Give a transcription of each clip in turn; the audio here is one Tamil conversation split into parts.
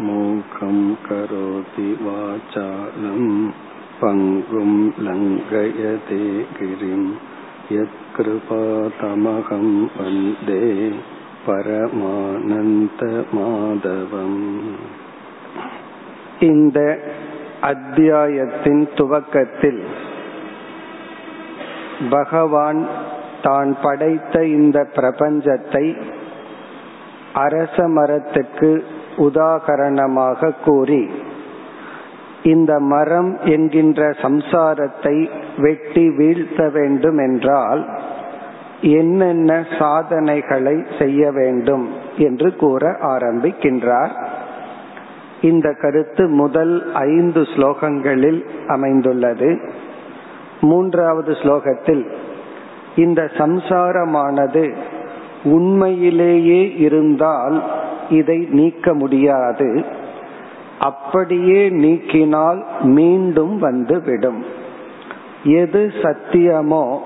मूकं करोति वाचालं पङ्गुं लङ्घयते गिरिं यत्कृपातमहं वन्दे பரமானந்தமாதவம் இந்த அத்தியாயத்தின் துவக்கத்தில் பகவான் தான் படைத்த இந்த பிரபஞ்சத்தை அரச மரத்துக்கு உதாகரணமாக கூறி இந்த மரம் என்கின்ற சம்சாரத்தை வெட்டி வீழ்த்த வேண்டும் என்றால் என்னென்ன சாதனைகளை செய்ய வேண்டும் என்று கூற ஆரம்பிக்கின்றார். இந்த கருத்து முதல் ஐந்து ஸ்லோகங்களில் அமைந்துள்ளது. மூன்றாவது ஸ்லோகத்தில் இந்த சம்சாரமானது உண்மையிலேயே இருந்தால் இதை நீக்க முடியாது. அப்படியே நீக்கினால் மீண்டும் வந்து விடும் எது சத்தியமோ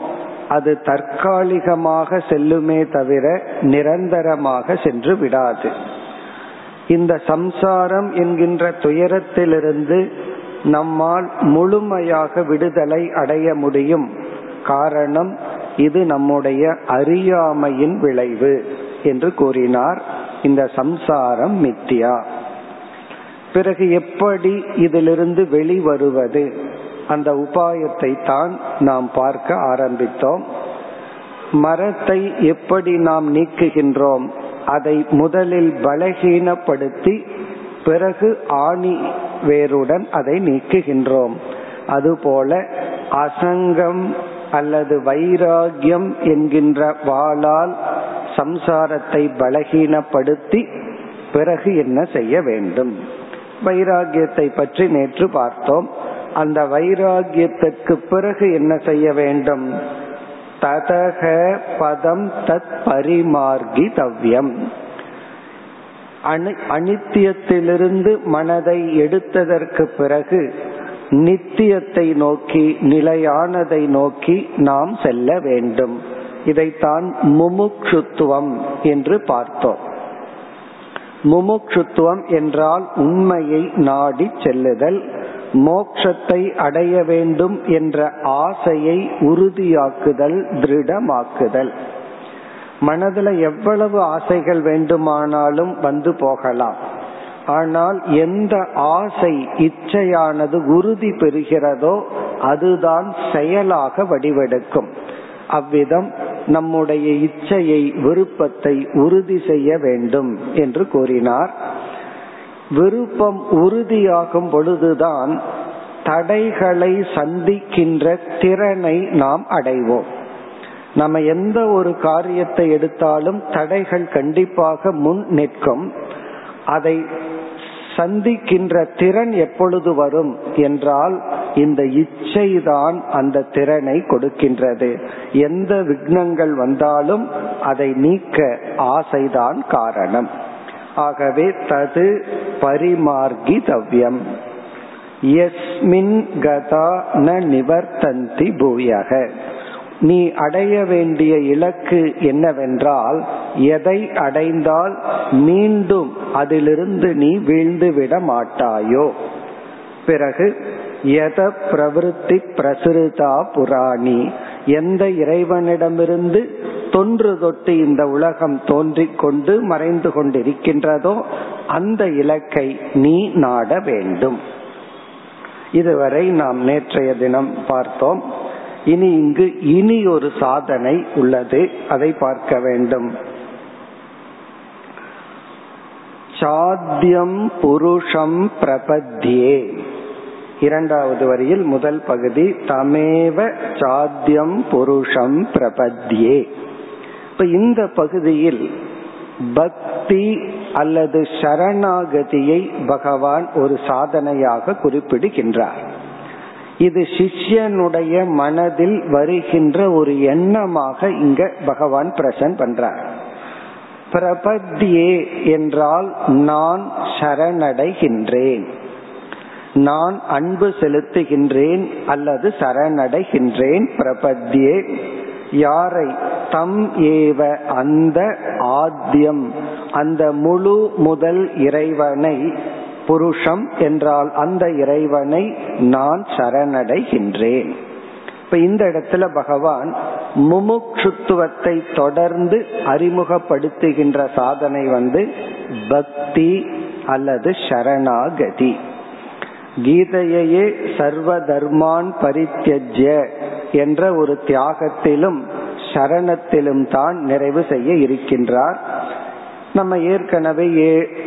அது தற்காலிகமாக செல்லுமே தவிர நிரந்தரமாக சென்று விடாது. இந்த சம்சாரம் என்கின்ற துயரத்திலிருந்து நம்மால் முழுமையாக விடுதலை அடைய முடியும். காரணம் இது நம்முடைய அறியாமையின் விளைவு என்று கூறினார் இந்த சம்சாரம் மித்தியா. பிறகு எப்படி இதிலிருந்து வெளிவருவது? அந்த உபாயத்தை தான் நாம் பார்க்க ஆரம்பித்தோம். மரத்தை எப்படி நாம் நீக்குகின்றோம்? அதை முதலில் பலகீனப்படுத்தி பிறகு ஆணி வேருடன் அதை நீக்குகின்றோம். அதுபோல அசங்கம் அல்லது வைராகியம் என்கின்ற வாளால் சம்சாரத்தை பலகீனப்படுத்தி பிறகு என்ன செய்ய வேண்டும்? வைராகியத்தை பற்றி நேற்று பார்த்தோம். அந்த வைராகியத்துக்கு பிறகு என்ன செய்ய வேண்டும்? ததக பதம் தத் பரிமார்கி தவ்யம் அனித்தியத்திலிருந்து மனதை எடுத்ததற்கு பிறகு நித்தியத்தை நோக்கி நிலையானதை நோக்கி நாம் செல்ல வேண்டும். இதைத்தான் முமுக்ஷுத்துவம் என்று பார்த்தோம். முமுக்ஷுத்துவம் என்றால் உண்மையை நாடி செல்லுதல் மோக்ஷத்தை அடைய வேண்டும் என்ற ஆசையை உறுதியாக்குதல் திருடமாக்குதல். மனதுல எவ்வளவு ஆசைகள் வேண்டுமானாலும் வந்து போகலாம். ஆனால் எந்த ஆசை இச்சையானது உறுதி பெறுகிறதோ அதுதான் செயலாக வடிவெடுக்கும். அவ்விதம் நம்முடைய இச்சையை விருப்பத்தை உறுதி செய்ய வேண்டும் என்று கூறினார். விருப்பம் உறுதியாகும் பொழுதுதான் தடைகளை சந்திக்கின்ற திறனை நாம் அடைவோம். நம்ம எந்த ஒரு காரியத்தை எடுத்தாலும் தடைகள் கண்டிப்பாக முன் நிற்கும். அதை சந்திக்கின்ற திறன் எப்பொழுது வரும் என்றால் இந்த இச்சைதான் அந்த திறனை கொடுக்கின்றது. எந்த விக்னங்கள் வந்தாலும் அதை நீக்க ஆசைதான் காரணம். ஆகவே தது பரிமார்கி தவ்யம் எஸ்மின் கதா ந நிவர்த்தந்தி பூயக. நீ அடைய வேண்டிய இலக்கு என்னவென்றால் எதை அடைந்தால் மீண்டும் அதிலிருந்து நீ வீழ்ந்து விட மாட்டாயோ. பிறகு எத பிரவருத்தி பிரசுருதா புராணி. எந்த இறைவனிடமிருந்து தொன்று தொட்டு இந்த உலகம் தோன்றிக் கொண்டு மறைந்து கொண்டிருக்கின்றதோ அந்த இலக்கை நீ நாட வேண்டும். இதுவரை நாம் நேற்றைய தினம் பார்த்தோம். இனி இங்கு இனி ஒரு சாதனை உள்ளது. அதை பார்க்க வேண்டும். சாத்தியம் புருஷம் பிரபத்தியே. இரண்டாவது வரியில் முதல் பகுதி தமேவ சாத்தியம் புருஷம் பிரபத்தியே. இப்ப இந்த பகுதியில் பக்தி அல்லது சரணாகதியை பகவான் ஒரு சாதனையாக குறிப்பிடுகின்றார். இது சிஷ்யனுடைய மனதில் வருகின்ற ஒரு எண்ணமாக இங்க பகவான் பிரசன் பண்றார். பிரபத்தியே என்றால் நான் சரணடைகின்றேன். நான் அன்பு செலுத்துகின்றேன் அல்லது சரணடைகின்றேன் பிரபத்தியே. யாரை? தம் ஏவ அந்த ஆத்தியம். அந்த முழு முதல் இறைவனை புருஷம் என்றால் அந்த இறைவனை நான் சரணடைகின்றேன். இப்ப இந்த இடத்துல பகவான் முமுட்சுத்துவத்தை தொடர்ந்து அறிமுகப்படுத்துகின்ற சாதனை வந்து பக்தி அல்லது சரணாகதி. கீதையே சர்வ தர்மான் பரித்தியஜ்ய என்ற ஒரு தியாகத்திலும் சரணத்திலும் தான் நிறைவு செய்ய இருக்கின்றார். நம்ம ஏற்கனவே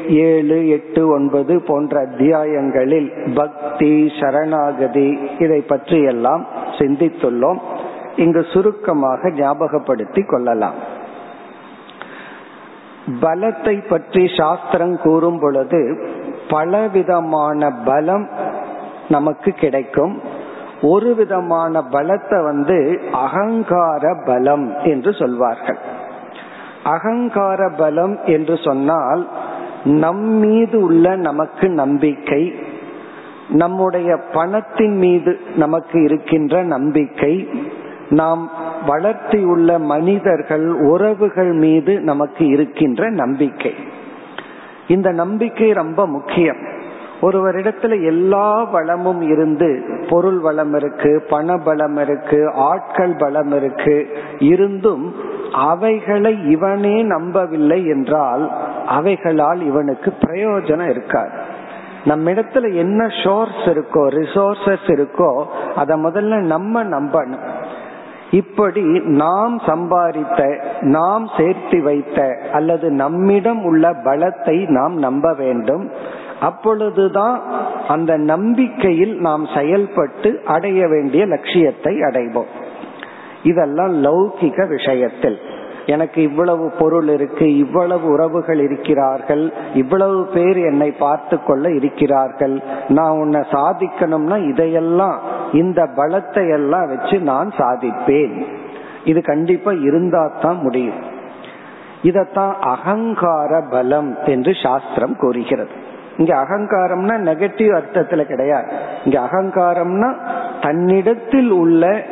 ஏழு எட்டு ஒன்பது போன்ற அத்தியாயங்களில் பக்தி சரணாகதி இதை பற்றி எல்லாம் சிந்தித்துள்ளோம். இங்கு சுருக்கமாக ஞாபகப்படுத்தி கொள்ளலாம். பலத்தை பற்றி சாஸ்திரம் கூறும் பொழுது பலவிதமான பலம் நமக்கு கிடைக்கும். ஒரு விதமான பலத்தை வந்து அகங்கார பலம் என்று சொல்வார்கள். அகங்கார பலம் என்று சொன்னால் நம் மீது உள்ள நமக்கு நம்பிக்கை நம்முடைய பணத்தின் மீது நமக்கு இருக்கின்ற நம்பிக்கை நாம் வளர்த்தியுள்ள மனிதர்கள் உறவுகள் மீது நமக்கு இருக்கின்ற நம்பிக்கை. இந்த நம்பிக்கை ரொம்ப முக்கியம். ஒருவரிடத்துல எல்லா வளமும் இருந்து பொருள் வளம் இருக்கு பண பலம் இருக்கு ஆட்கள் பலம் இருக்கு இருந்தும் அவைகளை இவனே நம்பவில்லை என்றால் அவைகளால் இவனுக்கு பிரயோஜனம் இருக்காது. நம்ம இடத்துல என்ன சோர்ஸ் இருக்கோ ரிசோர்சஸ் இருக்கோ அதை முதல்ல நம்ம நம்பணும். இப்படி நாம் சம்பாதித்த நாம் சேர்த்து வைத்த அல்லது நம்மிடம் உள்ள பலத்தை நாம் நம்ப வேண்டும். அப்பொழுதுதான் அந்த நம்பிக்கையில் நாம் செயல்பட்டு அடைய வேண்டிய லட்சியத்தை அடைவோம். இதெல்லாம் லௌகிக விஷயத்தில். எனக்கு இவ்வளவு பொருள் இருக்கு இவ்வளவு உறவுகள் இருக்கிறார்கள் இவ்வளவு பேர் என்னை பார்த்து கொள்ள இருக்கிறார்கள் நான் உன்னை சாதிக்கணும்னா இதையெல்லாம் இந்த பலத்தை எல்லாம் வச்சு நான் சாதிப்பேன். இது கண்டிப்பா இருந்தா தான் முடியும். இதத்தான் அகங்கார பலம் என்று சாஸ்திரம் கூறுகிறது. இங்க அகங்காரம்னா நெகட்டிவ் அர்த்தத்துல கிடையாது. இங்க அகங்காரம்னா தன்னிடத்தில் உள்ள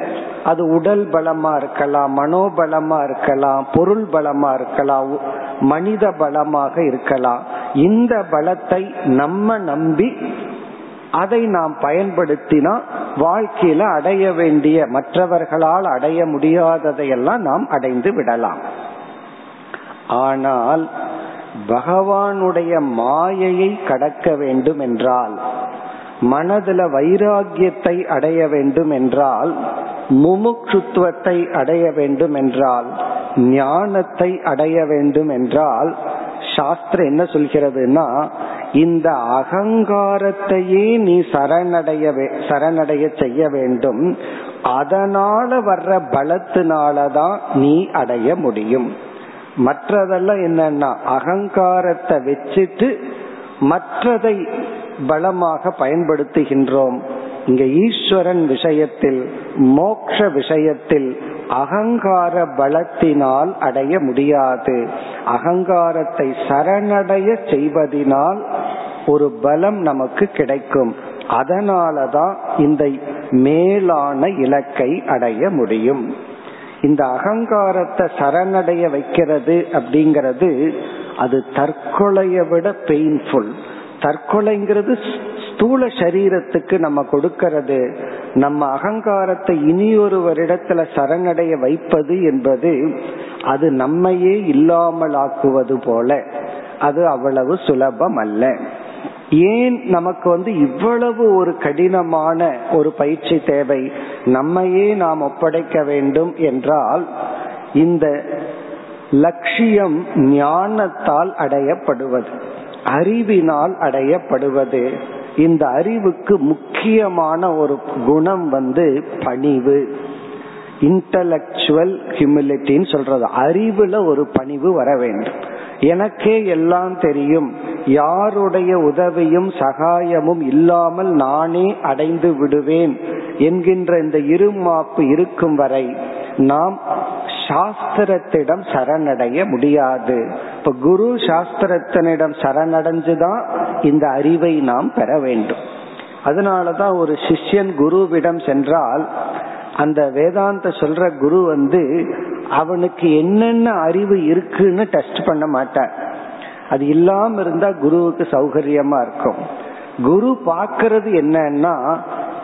அது உடல் பலமா இருக்கலாம் மனோபலமா இருக்கலாம் பொருள் பலமா இருக்கலாம் மனித பலமாக இருக்கலாம். இந்த பலத்தை நம்ம நம்பி அதை நாம் பயன்படுத்தினா வாழ்க்கையில அடைய வேண்டிய மற்றவர்களால் அடைய முடியாததையெல்லாம் நாம் அடைந்து விடலாம். ஆனால் பகவானுடைய மாயையை கடக்க வேண்டும் என்றால் மனதுல வைராகியத்தை அடைய வேண்டும் என்றால் முமுட்சுத்துவத்தை அடைய வேண்டும் என்றால் ஞானத்தை அடைய வேண்டும் என்றால் சாஸ்திரம் என்ன சொல்கிறதுனா இந்த அகங்காரத்தையே நீ சரணடைய சரணடைய செய்ய வேண்டும். அதனால வர்ற பலத்தினாலதான் நீ அடைய முடியும். மற்றதெல்லாம் என்னன்னா அகங்காரத்தை வச்சுட்டு மற்றதை பலமாக பயன்படுத்துகின்றோம். இங்க ஈஸ்வரன் விஷயத்தில் மோக்ஷ விஷயத்தில் அகங்கார பலத்தினால் அடைய முடியாது. அகங்காரத்தை சரணடைய செய்வதனால் ஒரு பலம் நமக்கு கிடைக்கும். அதனாலதான் இந்த மேலான இலக்கை அடைய முடியும். இந்த அகங்காரத்தை சரணடைய வைக்கிறது அப்படிங்கிறது அது தற்கொலையை விட பெயின்ஃபுல் தற்கொலைங்கிறது ஸ்தூல சரீரத்துக்கு நம்ம கொடுக்கிறது. நம்ம அகங்காரத்தை இனியொருவரிடத்துல சரணடைய வைப்பது என்பது அது நம்மையே இல்லாமலாக்குவது போல. அது அவ்வளவு சுலபம் அல்ல ஏன் நமக்கு வந்து இவ்வளவு ஒரு கடினமான ஒரு பயிற்சி தேவை? நம்மையே நாம் ஒப்படைக்க வேண்டும் என்றால் இந்த லட்சியம் ஞானத்தால் அடையப்படுவது அறிவினால் அடையப்படுவது இந்த அறிவுக்கு முக்கியமான ஒரு குணம் வந்து பணிவு. இன்டலக்சுவல் ஹியூமிலிட்டின்னு சொல்றது. அறிவுல ஒரு பணிவு வர வேண்டும். எனக்கே எல்லாம் தெரியும். யாருடைய உதவியும் சகாயமும் இல்லாமல் நானே அடைந்து விடுவேன் என்கின்ற இந்த இருமாப்பு இருக்கும் வரை நாம் சாஸ்திரத்திடம் சரணடைய முடியாது. இப்ப குரு சாஸ்திரத்தினிடம் சரணடைஞ்சுதான் இந்த அறிவை நாம் பெற வேண்டும். அதனாலதான் ஒரு சிஷ்யன் குருவிடம் சென்றால் அந்த வேதாந்த சொல்ற குரு வந்து அவனுக்கு என்னென்ன அறிவு இருக்குன்னு டெஸ்ட் பண்ண மாட்டார். அது இல்லாம இருந்தா குருவுக்கு சௌகரியமா இருக்கும். குரு பார்க்கறது என்னன்னா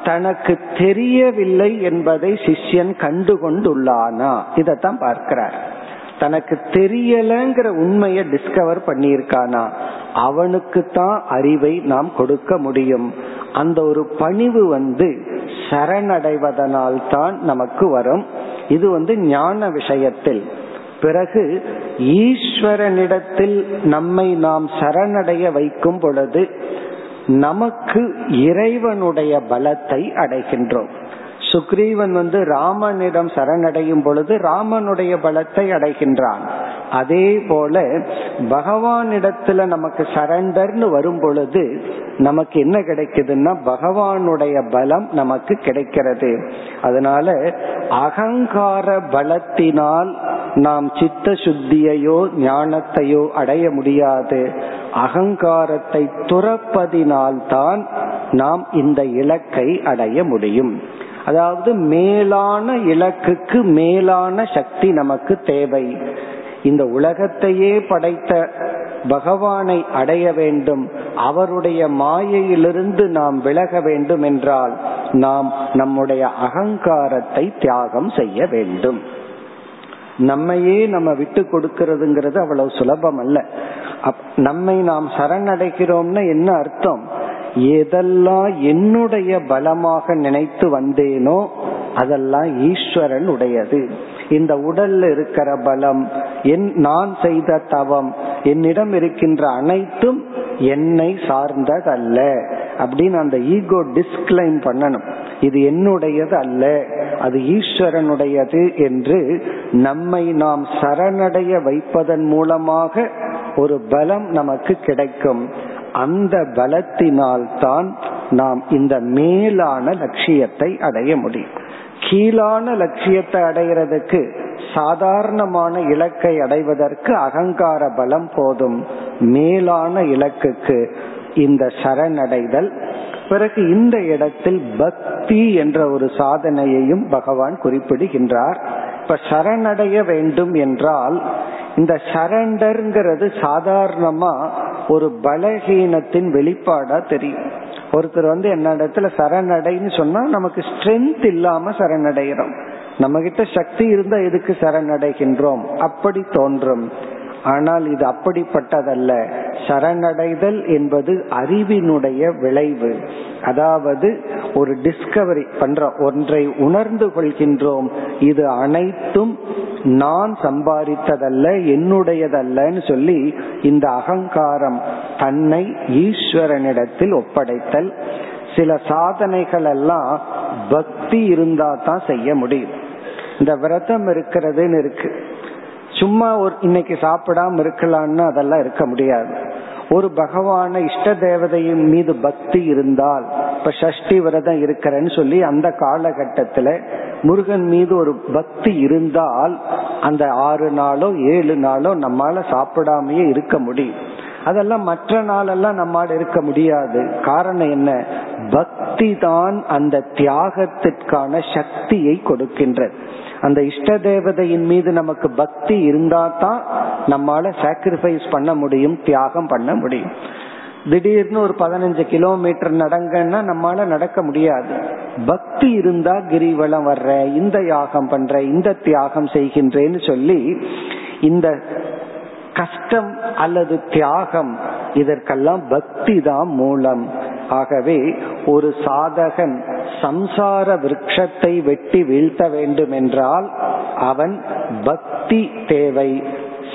தனக்கு தெரியவில்லை என்பதை சிஷ்யன் கண்டு கொண்டுள்ளானா இதத்தான் பார்க்கிறார். தனக்கு தெரியலங்கிற உண்மையை டிஸ்கவர் பண்ணியிருக்கானா? அவனுக்கு தான் அறிவை நாம் கொடுக்க முடியும். அந்த ஒரு பணிவு வந்து சரணடைவதனால் தான் நமக்கு வரும். இது வந்து ஞான விஷயத்தில். பிறகு ஈஸ்வரனிடத்தில் நம்மை நாம் சரணடைய வைக்கும் பொழுது நமக்கு இறைவனுடைய பலத்தை அடைகின்றோம். சுக்ரீவன் வந்து ராமனிடம் சரணடையும் பொழுது ராமனுடைய பலத்தை அடைகின்றான். அதே போல பகவானிடத்துல நமக்கு சரண்டர்னு வரும் பொழுது நமக்கு என்ன கிடைக்குதுன்னா பகவானுடைய பலம் நமக்கு கிடைக்கிறது. அதனால அகங்கார பலத்தினால் நாம் சித்த சுத்தியையோ ஞானத்தையோ அடைய முடியாது. அகங்காரத்தை துறப்பதினால்தான் நாம் இந்த இலக்கை அடைய முடியும். அதாவது மேலான இலக்குக்கு மேலான சக்தி நமக்கு தேவை. இந்த உலகத்தையே படைத்த பகவானை அடைய வேண்டும். அவருடைய மாயையிலிருந்து நாம் விலக வேண்டும் என்றால் நாம் நம்முடைய அகங்காரத்தை தியாகம் செய்ய வேண்டும். நம்மையே நம்ம விட்டு கொடுக்கிறதுங்கிறது அவ்வளவு சுலபம் அல்ல நம்மை நாம் சரணடைகிறோம்னா என்ன அர்த்தம்? எதெல்லாம் என்னுடைய பலமாக நினைத்து வந்தேனோ அதெல்லாம் ஈஸ்வரன் உடையது இந்த உடல்ல இருக்கிற பலம் என் நான் செய்த தவம் என்னிடம் இருக்கின்ற அனைத்தும் என்னை சார்ந்ததல்ல. அப்படின்னு அந்த ஈகோ டிஸ்கிளைம் பண்ணணும். இது என்னுடையது அல்ல அது ஈஸ்வரனுடையது என்று நம்மை நாம் சரணடைய வைப்பதன் மூலமாக ஒரு பலம் நமக்கு கிடைக்கும். அந்த பலத்தினால் தான் நாம் இந்த மேலான லட்சியத்தை அடைய முடியும். கீழான லட்சியத்தை அடைகிறதுக்கு சாதாரணமான இலக்கை அடைவதற்கு அகங்கார பலம் போதும். மேலான இலக்குக்கு இந்த சரணடைதல் பிறகு இந்த இடத்தில் பக்தி என்ற ஒரு சாதனையையும் பகவான் குறிப்பிடுகின்றார். இப்ப சரணடைய வேண்டும் என்றால் இந்த சரண்டர்ங்கிறது சாதாரணமா ஒரு பலகீனத்தின் வெளிப்பாடா தெரியும். ஒருத்தர் வந்து என்ன இடத்துல சரணடைன்னு சொன்னா நமக்கு ஸ்ட்ரென்த் இல்லாம சரணடைகிறோம். நம்ம கிட்ட சக்தி இருந்தா எதுக்கு சரணடைகின்றோம்? அப்படி தோன்றும். ஆனால் இது அப்படிப்பட்டதல்ல. சரணடைதல் என்பது அறிவினுடைய விளைவு. அதாவது ஒரு டிஸ்கவரி பண்ற ஒன்றை உணர்ந்து கொள்கின்றோம். இது அனைத்தும் நான் சம்பாதித்ததல்ல என்னுடையதல்லன்னு சொல்லி இந்த அகங்காரம் தன்னை ஈஸ்வரனிடத்தில் ஒப்படைத்தல். சில சாதனைகள் எல்லாம் பக்தி இருந்தா தான் செய்ய முடியும். இந்த விரதம் இருக்கிறதுன்னு இருக்கு. சும்மா ஒரு இன்னைக்கு சாப்பிடாம இருக்கலாம்னு அதெல்லாம் இருக்க முடியாது. ஒரு பகவான இஷ்ட தேவதையின் மீது பக்தி இருந்தால் அப்ப சஷ்டி விரதம் இருக்கிறேன்னு சொல்லி அந்த காலகட்டத்துல முருகன் மீது ஒரு பக்தி இருந்தால் அந்த ஆறு நாளோ ஏழு நாளோ நம்மால சாப்பிடாமயே இருக்க முடியும். அதெல்லாம் மற்ற நாளெல்லாம் நம்மால் இருக்க முடியாது. காரணம் என்ன? பக்தி தான் அந்த தியாகத்திற்கான சக்தியை கொடுக்கின்றது. அந்த இஷ்ட தேவதையின் மீது நமக்கு பக்தி இருந்தா தான் நம்மால சாக்ரிஃபைஸ் பண்ண முடியும் தியாகம் பண்ண முடியும். திடீர்னு ஒரு பதினஞ்சு கிலோமீட்டர் நடங்கன்னா நம்மால நடக்க முடியாது. பக்தி இருந்தா கிரிவலம் வர்ற இந்த யாகம் பண்ற இந்த தியாகம் செய்கின்றேன்னு சொல்லி இந்த கஷ்டம் அல்லது தியாகம் இதற்கெல்லாம் பக்தி தான் மூலம். ஆகவே ஒரு சாதகன் சம்சார விரக்ஷத்தை வெட்டி வீழ்த்த வேண்டும் என்றால் அவன் பக்தி தேவை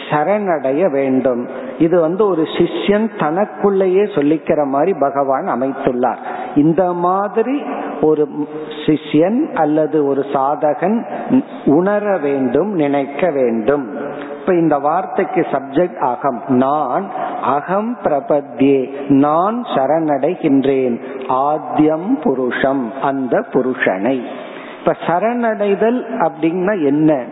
சரணடைய வேண்டும். இது வந்து ஒரு சிஷ்யன் தனக்குள்ளேயே சொல்லிக்கிற மாதிரி பகவான் அமைத்துள்ளார். இந்த மாதிரி ஒரு சிஷ்யன் அல்லது ஒரு சாதகன் உணர வேண்டும் நினைக்க வேண்டும். இப்ப இந்த வார்த்தைக்கு சப்ஜெக்ட் அகம். நான் அகம் பிரபத்யே நான் சரணடைகின்றேன். ஆத்தியம் புருஷம் அந்த புருஷனை. இப்ப சரணடைதல் அப்படின்னா என்ன?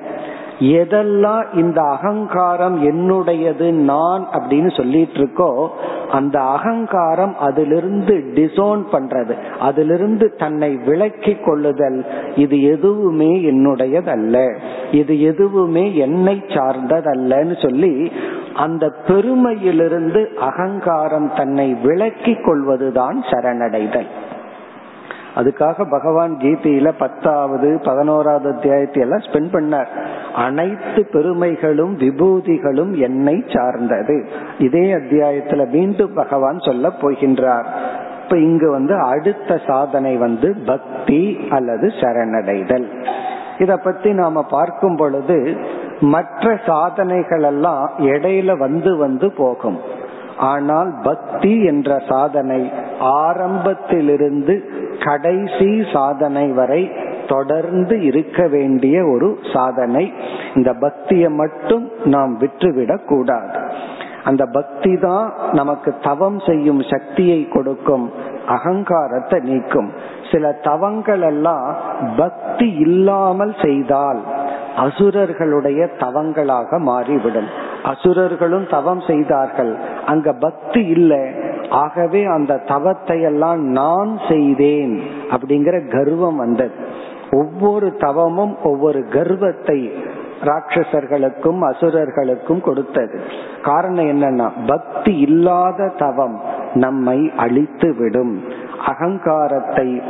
எதெல்லாம் இந்த அகங்காரம் என்னுடையது நான் அப்படின்னு சொல்லிட்டு இருக்கோ அந்த அகங்காரம் அதிலிருந்து டிசோன் பண்றது. அதிலிருந்து தன்னை விளக்கி கொள்ளுதல் இது எதுவுமே என்னுடையதல்ல. இது எதுவுமே என்னை சார்ந்ததல்லன்னு சொல்லி அந்த பெருமையிலிருந்து அகங்காரம் தன்னை விளக்கி கொள்வதுதான் சரணடைதல். அதுக்காக பகவான் கீதையில பத்தாவது பதினோராவது அத்தியாயத்தை எல்லாம் ஸ்பெண்ட் பண்ணார். அனைத்து பெருமைகளும் விபூதிகளும் என்னை சார்ந்தது. இதே அத்தியாயத்துல மீண்டும் பகவான் சொல்ல போகின்றார். இப்ப இங்கு வந்து அடுத்த சாதனை வந்து பக்தி அல்லது சரணடைதல். இத பத்தி நாம பார்க்கும் பொழுது மற்ற சாதனைகள் எல்லாம் இடையில வந்து வந்து போகும். ஆனால் பக்தி என்ற சாதனை ஆரம்பத்திலிருந்து கடைசி சாதனை வரை தொடர்ந்து இருக்க வேண்டிய ஒரு சாதனை. இந்த பக்தியை மட்டும் நாம் விட்டுவிடக் கூடாது. அந்த பக்தி தான் நமக்கு தவம் செய்யும் சக்தியை கொடுக்கும் அகங்காரத்தை நீக்கும். சில தவங்கள் எல்லாம் பக்தி இல்லாமல் செய்தால் அசுரர்களுடைய தவங்களாக மாறிவிடும். அசுரர்களும் தவம் செய்தார்கள். அங்க பக்தி இல்லை. ஆகவே அந்த தவத்தை எல்லாம் நான் செய்தேன் அப்படிங்கிற கர்வம் வந்தது. ஒவ்வொரு தவமும் ஒவ்வொரு கர்வத்தை ராட்சசர்களுக்கும் அசுரர்களுக்கும் கொடுத்தது. காரணம் என்னன்னா பக்தி இல்லாத தவம் நம்மை அழித்து விடும் அகங்காரத்தை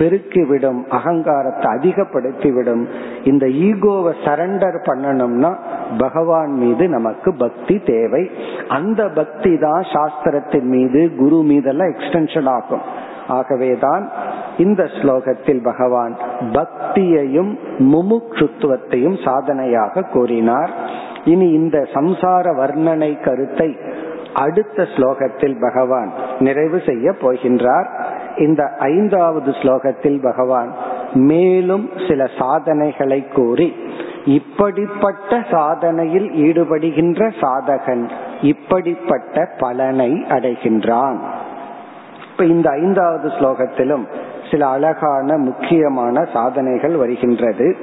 பெருக்கிவிடும் அகங்காரத்தை அதிகப்படுத்திவிடும். இந்த ஈகோவை சரண்டர் பண்ணணும்னா பகவான் மீது நமக்கு பக்தி தேவை. அந்த பக்தி தான் சாஸ்திரத்தின் மீது குரு மீதெல்லாம் எக்ஸ்டென்ஷன் ஆகும். ஆகவேதான் இந்த ஸ்லோகத்தில் பகவான் பக்தியையும் முமுட்சுத்துவத்தையும் சாதனையாக கூறினார். இனி இந்த சம்சார வர்ணனை கருத்தை அடுத்த ஸ்லோகத்தில் பகவான் நிறைவு செய்ய போகின்றார். இந்த ஐந்தாவது ஸ்லோகத்தில் பகவான் மேலும் சில சாதனைகளை கூறி இப்படிப்பட்ட சாதனையில் ஈடுபடுகின்ற சாதகன் இப்படிப்பட்ட பலனை அடைகின்றான். இப்ப இந்த ஐந்தாவது ஸ்லோகத்திலும் சில அழகான முக்கியமான சாதனைகள் வருகின்றது.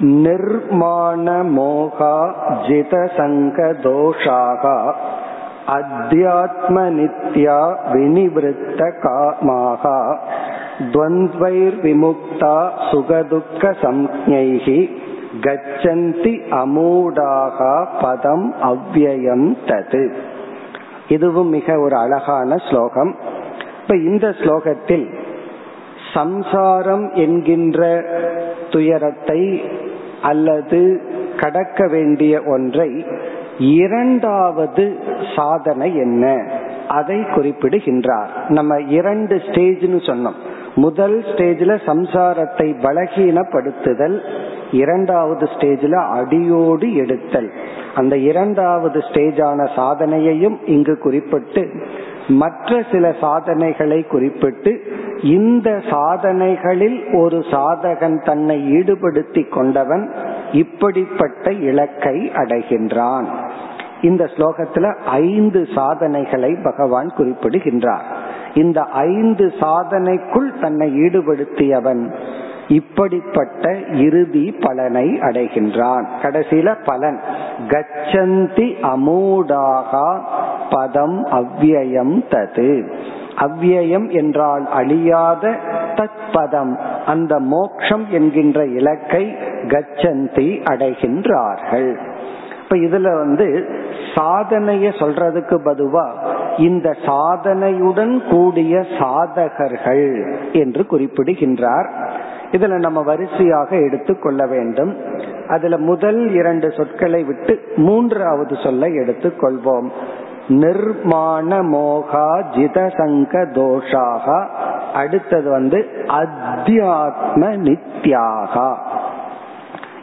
நிர்மாண மோகா ஜித சங்க தோஷாகா அத்தியாத்ம நித்யா வினிவிருத்த காமாகா. துவந்த்வைர் விமுக்தா சுகதுக்க சம்ஞைகி கச்சந்தி அமூடாக பதம் அவ்வயம் தது. இதுவும் மிக ஒரு அழகான ஸ்லோகம். இப்ப இந்த ஸ்லோகத்தில் சம்சாரம் என்கின்ற துயரத்தை அல்லது கடக்க வேண்டிய ஒன்றை இரண்டாவது சாதனை என்ன? அதை குறிப்பிடுகின்றார். நம்ம இரண்டு ஸ்டேஜ்னு சொன்னோம். முதல் ஸ்டேஜ்ல சம்சாரத்தை பலகீனப்படுத்துதல் இரண்டாவது ஸ்டேஜ்ல அடியோடு எடுத்தல். அந்த இரண்டாவது ஸ்டேஜான சாதனையையும் இங்கு குறிப்பிட்டு மற்ற சில சாதனைகளை குறிப்பிட்டு இந்த சாதனைகளில் ஒரு சாதகன் தன்னை ஈடுபடுத்தி கொண்டவன் இப்படிப்பட்ட இலக்கை அடைகின்றான். இந்த ஸ்லோகத்துல ஐந்து சாதனைகளை பகவான் குறிப்பிடுகின்றார். இந்த ஐந்து சாதனைக்குள் தன்னை ஈடுபடுத்தியவன் இப்படிப்பட்ட இறுதி பலனை அடைகின்றான். கடைசியில பலன். கச்சந்தி அமூடாகா பதம் அவ்வியம் தது. அவ்வியம் என்றால் அழியாத தத்பதம். அந்த மோக்ஷம் என்கின்ற இலக்கை கச்சந்தி அடைகின்றார்கள். இப்ப இதுல வந்து சாதனைய சொல்றதுக்கு பதுவா இந்த சாதனையுடன் கூடிய சாதகர்கள் என்று குறிப்பிடுகின்றார். இதுல நம்ம வரிசையாக எடுத்துக்கொள்ள வேண்டும். அதுல முதல் இரண்டு சொற்களை விட்டு மூன்றாவது சொல்லை எடுத்துக்கொள்வோம் நிர்மாண மோகா ஜிதசங்க தோஷாக. அடுத்தது வந்து அத்தியாத்ம நித்யாகா.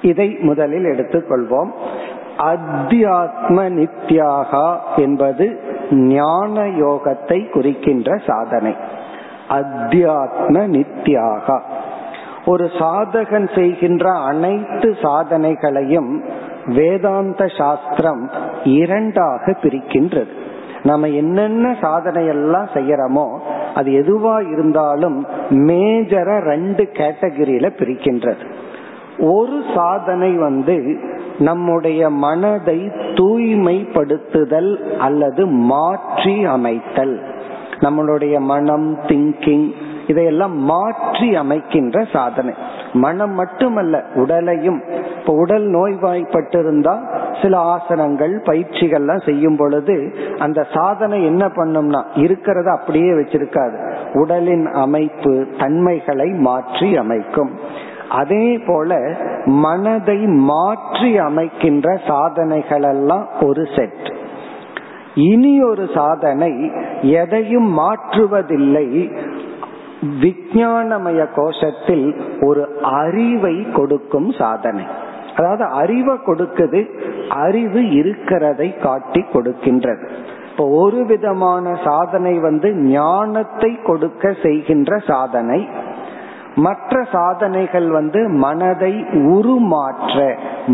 இதை முதலில் எடுத்துக்கொள்வோம் அத்தியாத்ம நித்யாகா என்பது ஞான யோகத்தை குறிக்கின்ற சாதனை. அத்தியாத்ம நித்யாகா ஒரு சாதகன் செய்கின்ற அனைத்து சாதனைகளையும் வேதாந்த சாஸ்திரம் இரண்டாக பிரிக்கின்றது. நம்ம என்னென்ன சாதனையெல்லாம் செய்யறோமோ அது எதுவா இருந்தாலும் மேஜரா ரெண்டு கேட்டகரியில பிரிக்கின்றது. ஒரு சாதனை வந்து நம்முடைய மனதை தூய்மைப்படுத்துதல் அல்லது மாற்றி அமைத்தல். நம்மளுடைய மனம் திங்கிங் இதையெல்லாம் மாற்றி அமைக்கின்ற சாதனை. மனம் மட்டுமல்ல உடலையும். இப்ப உடல் நோய்வாய்ப்பட்டிருந்தா சில ஆசனங்கள் பயிற்சிகள்லாம் செய்யும் பொழுது அந்த சாதனை என்ன பண்ணும்னா இருக்கிறத அப்படியே வச்சிருக்காது. உடலின் அமைப்பு தன்மைகளை மாற்றி அமைக்கும். அதே போல மனதை மாற்றி அமைக்கின்ற சாதனைகள் எல்லாம் ஒரு செட் இனி ஒரு சாதனை எதையும் மாற்றுவதில்லை. விஞ்ஞானமய கோஷத்தில் ஒரு அறிவை கொடுக்கும் சாதனை. அதாவது அறிவை கொடுக்குது அறிவு இருக்கிறதை காட்டி கொடுக்கின்றது. இப்போ ஒரு விதமான சாதனை வந்து ஞானத்தை கொடுக்க செய்கின்ற சாதனை மற்ற சாதனைகள் வந்து மனதை உருமாற்ற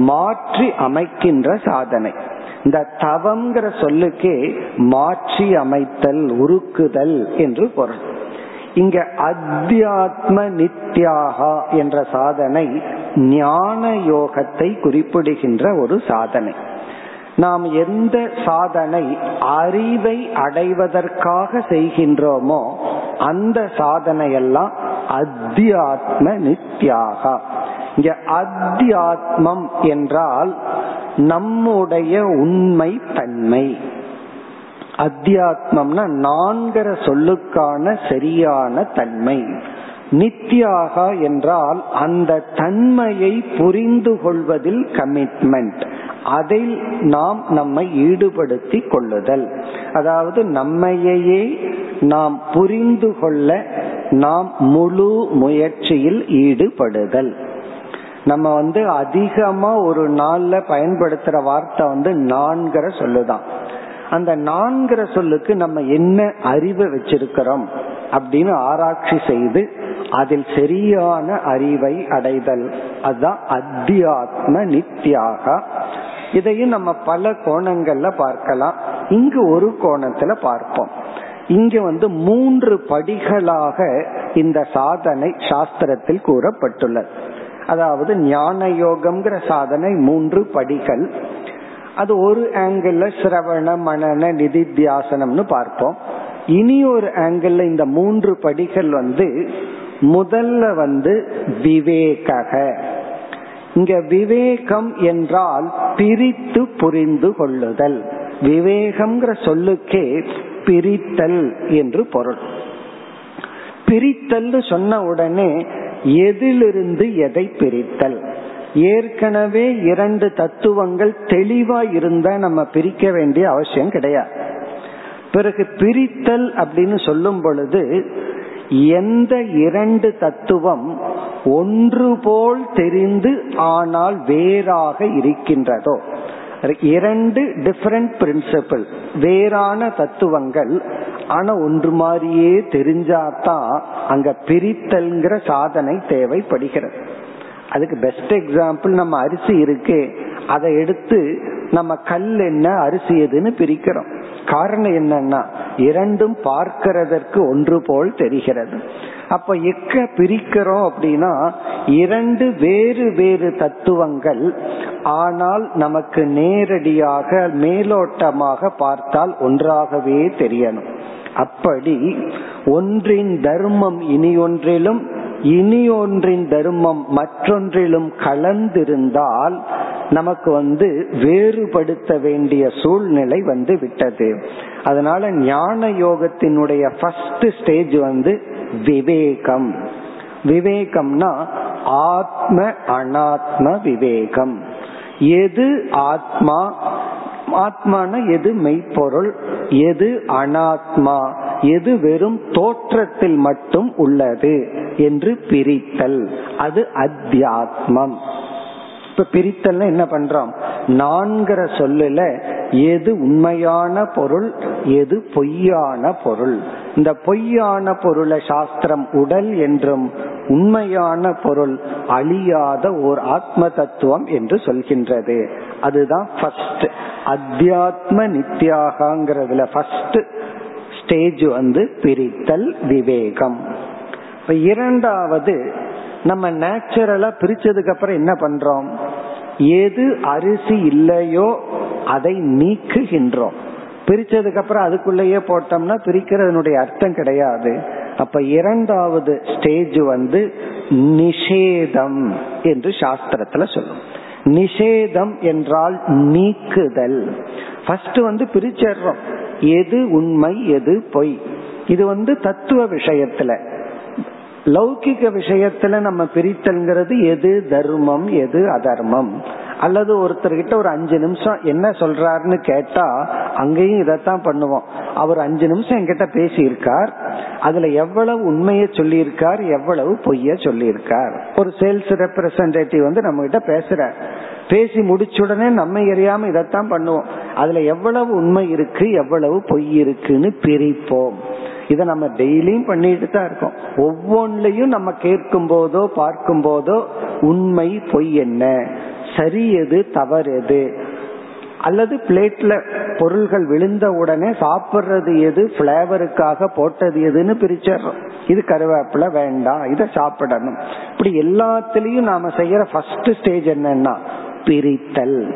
மாற்றி அமைக்கின்ற சாதனை. இந்த தவம்ங்கிற சொல்லுக்கே மாற்றி அமைத்தல் உருக்குதல் என்று பொருள். இங்க அத்தியாத்ம நித்யாகா என்ற சாதனை ஞான யோகத்தை குறிப்பிடுகின்ற ஒரு சாதனை. நாம் எந்த சாதனை அறிவை அடைவதற்காக செய்கின்றோமோ அந்த சாதனையெல்லாம் அத்தியாத்ம நித்யாகா. இங்க அத்தியாத்மம் என்றால் நம்முடைய உண்மை தன்மை. அத்தியாத்மம்னா நான்கிற சொல்லுக்கான சரியான தன்மை. நித்யாகா என்றால் அந்த தன்மையை புரிந்து கொள்வதில் கமிட்மெண்ட் அதில் நாம் நம்மை ஈடுபடுத்தி கொள்ளுதல். அதாவது நம்மையே நாம் புரிந்து கொள்ள நாம் முழு முயற்சியில் ஈடுபடுதல். நம்ம வந்து அதிகமா ஒரு நாள்ல பயன்படுத்துற வார்த்தை வந்து நான்கிற சொல்லுதான். அந்த நான்கிற சொல்லுக்கு நம்ம என்ன அறிவை வச்சிருக்கிறோம் அப்படின்னு ஆராய்ச்சி செய்து அதில் சரியான அறிவை அடைதல். அதுதான் அத்தியாத்ம நித்யாக. இதையும் நம்ம பல கோணங்கள்ல பார்க்கலாம். இங்கு ஒரு கோணத்துல பார்ப்போம். இங்க வந்து மூன்று படிகளாக இந்த சாதனை சாஸ்திரத்தில் கூறப்பட்டுள்ளது. அதாவது ஞான யோகம்ங்கிற சாதனை மூன்று படிகள். அது ஒரு ஆங்கிள் சிரவண மனன நிதித்தியாசனம்னு பார்ப்போம். இனி ஒரு ஆங்கிள் இந்த மூன்று படிகள் வந்து முதல்ல வந்து விவேகக. இங்க விவேகம் என்றால் பிரித்து புரிந்து கொள்ளுதல். விவேகம்ங்கிற சொல்லுக்கே பிரித்தல் என்று பொருள். பிரித்தல் சொன்ன உடனே எதிலிருந்து எதை பிரித்தல்? ஏற்கனவே இரண்டு தத்துவங்கள் தெளிவா இருந்தா நம்ம பிரிக்க வேண்டிய அவசியம் கிடையாது. பிறகு பிரித்தல் அப்படின்னு சொல்லும் பொழுது எந்த இரண்டு தத்துவம் ஒன்று போல் தெரிந்து ஆனால் வேறாக இருக்கின்றதோ. இரண்டு டிஃபரண்ட் பிரின்சிபிள் வேறான தத்துவங்கள். ஆனா ஒன்று மாதிரியே தெரிஞ்சாதான் அங்க பிரித்தல்ங்கிற சாதனை தேவைப்படுகிறது. அதுக்கு பெஸ்ட் எக்ஸாம்பிள் நம்ம அரிசி இருக்கு அதை எடுத்து நம்ம கல் என்ன அரிசி எதுன்னு பிரிக்கிறோம். காரணம் என்னன்னா இரண்டும் பார்க்கிறதற்கு ஒன்று போல் தெரிகிறது. அப்ப எக்க பிரிக்கிறோம் அப்படின்னா இரண்டு வேறு வேறு தத்துவங்கள் ஆனால் நமக்கு நேரடியாக மேலோட்டமாக பார்த்தால் ஒன்றாகவே தெரியணும். அப்படி ஒன்றின் தர்மம் இனி ஒன்றிலும் இனி ஒன்றின் தர்மம் மற்றொன்றிலும் கலந்திருந்தால் நமக்கு வந்து வேறுபடுத்த வேண்டிய சூழ்நிலை வந்து விட்டது. அதனால ஞான யோகத்தினுடைய ஃபர்ஸ்ட் ஸ்டேஜ் வந்து விவேகம். விவேகம்னா ஆத்ம அனாத்ம விவேகம். எது ஆத்மா? ஆத்மான எது மெய்ப்பொருள்? எது அனாத்மா? எது வெறும் தோற்றத்தில் மட்டும் உள்ளது என்று பிரித்தல். அது அத்தியாத்மம். இப்ப பிரித்தல் என்ன பண்றோம்? நான்கிற சொல்லுல எது உண்மையான பொருள் எது பொய்யான பொருள். இந்த பொய்யான பொருளை சாஸ்திரம் உடல் என்றும் உண்மையான பொருள் அழியாத ஓர் ஆத்ம தத்துவம் என்று சொல்கின்றது. அதுதான் ஃபர்ஸ்ட் அத்தியாத்ம நித்யாகங்கிறதுல ஃபர்ஸ்ட் ஸ்டேஜ் வந்து பிரித்தல் விவேகம். இப்ப இரண்டாவது நம்ம நேச்சுரலா பிரிச்சதுக்கு அப்புறம் என்ன பண்றோம்? எது அரிசி இல்லையோ அதை நீக்குகின்றோம். பிரிச்சதுக்கு அப்புறம் அதுக்குள்ளேயே போட்டோம்னா பிரிக்கிறதுனுடைய அர்த்தம் கிடையாது. அப்ப இரண்டாவது ஸ்டேஜ் வந்து நிஷேதம் என்று சாஸ்திரத்துல சொல்லும். நிஷேதம் என்றால் நீக்குதல். ஃபர்ஸ்ட் வந்து பிரிச்சிடுறோம் எது உண்மை எது பொய்? இது வந்து தத்துவ விஷயத்துல. லௌகிக விஷயத்துல நம்ம பிரித்தல்ங்கிறது எது தர்மம் எது அதர்மம்? அல்லது ஒருத்தர்கிட்ட ஒரு அஞ்சு நிமிஷம் என்ன சொல்றாருன்னு கேட்டா அங்கேயும் இதைத்தான் பண்ணுவோம். அவர் அஞ்சு நிமிஷம் என்கிட்ட பேசியிருக்கார். அதுல எவ்வளவு உண்மையை சொல்லியிருக்கார் எவ்வளவு பொய்ய சொல்லியிருக்கார். ஒரு சேல்ஸ் ரெப்ரசன்டேட்டிவ் வந்து நம்ம கிட்ட பேசுறார். பேசி முடிச்ச உடனே நம்ம எரியாம இதைத்தான் பண்ணுவோம். அதுல எவ்வளவு உண்மை இருக்கு எவ்வளவு பொய் இருக்குன்னு பிரிப்போம். இதை நம்ம டெய்லியும் பண்ணிட்டு தான் இருக்கோம். ஒவ்வொன்றையும் நம்ம கேட்கும் போதோ பார்க்கும் போதோ உண்மை பொய் என்ன? சரி எது தவறு எது? அல்லது பிளேட்ல பொருள்கள் விழுந்த உடனே சாப்பிட்றது எது பிளேவருக்காக போட்டது எதுன்னு பிரிச்சிடறோம். இது கருவேப்பில வேண்டாம் இதை சாப்பிடணும். இப்படி எல்லாத்திலையும் நாம செய்யற ஃபர்ஸ்ட் ஸ்டேஜ் என்னன்னா பிரித்தல்.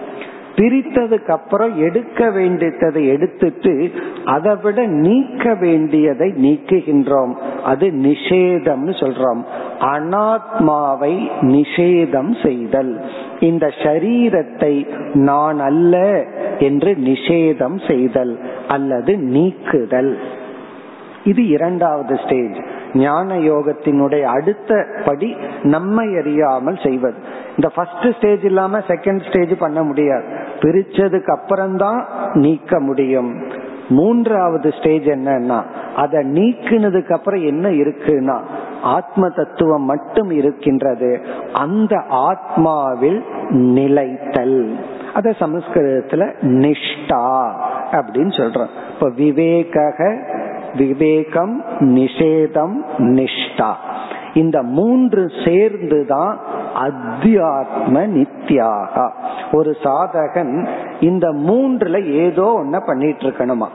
பிரித்ததுக்கு அப்புறம் எடுக்க வேண்டியதை எடுத்துட்டு அதை விட நீக்க வேண்டியதை நீக்குகின்றோம். அது நிஷேதம்னு சொல்றோம். அனாத்மாவை நிஷேதம் செய்தல். இந்த சரீரத்தை நான் அல்ல என்று நிஷேதம் செய்தல் அல்லது நீக்குதல். இது இரண்டாவது ஸ்டேஜ் ஞான யோகத்தினுடைய அடுத்த படி நம்மை அறியாமல் செய்வது. இந்த ஃபர்ஸ்ட் ஸ்டேஜ் இல்லாம செகண்ட் ஸ்டேஜ் பண்ண முடியாது. பிரிச்சதுக்கு அப்புறம்தான் நீக்க முடியும். மூன்றாவது ஸ்டேஜ் என்னன்னா அதை நீக்கினதுக்கு அப்புறம் என்ன இருக்குன்னா ஆத்ம தத்துவம் மட்டும் இருக்கின்றது. அந்த ஆத்மாவில் நிலைத்தல். அத சமஸ்கிருதத்துல நிஷ்டா அப்படின்னு சொல்றோம். இப்ப விவேக விவேகம் நிஷேதம் நிஷ்டா. இந்த மூன்று சேர்ந்துதான் அத்தியாத்ம நித்யாகா. ஒரு சாதகன் இந்த மூன்றுல ஏதோ ஒன்ன பண்ணிட்டு இருக்கணுமா?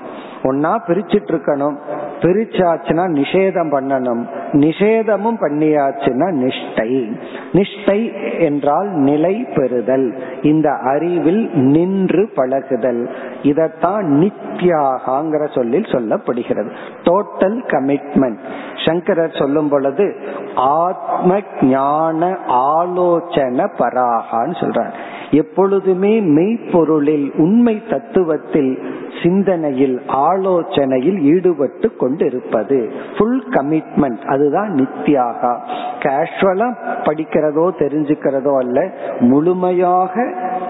ஒன்னா பிரிச்சிட்டு இருக்கணும். பிரிச்சாச்சுன்னா நிஷேதம் பண்ணணும். நிஷேதமும் பண்ணியாச்சுன்னா நிஷ்டை. நிஷ்டை என்றால் நிலை பெறுதல். இந்த அறிவில் நின்று பழகுதல். இதத்தான் நித்யாகாங்கிற சொல்லில் சொல்லப்படுகிறது. டோட்டல் கமிட்மெண்ட் சங்கரர் சொல்லும் பொழுது ஆத்ம ஞான ஆலோசன பராகான்னு சொல்றார். எப்பொழுதுமே மெய்ப்பொருளில் உண்மை தத்துவத்தில் சிந்தனையில் ஆலோசனையில் ஈடுபட்டு கொண்டிருப்பது. ஃபுல் கமிட்மெண்ட் அதுதான் நித்தியாகா. கேஷுவலா படிக்கிறதோ தெரிஞ்சுக்கிறதோ அல்ல முழுமையாக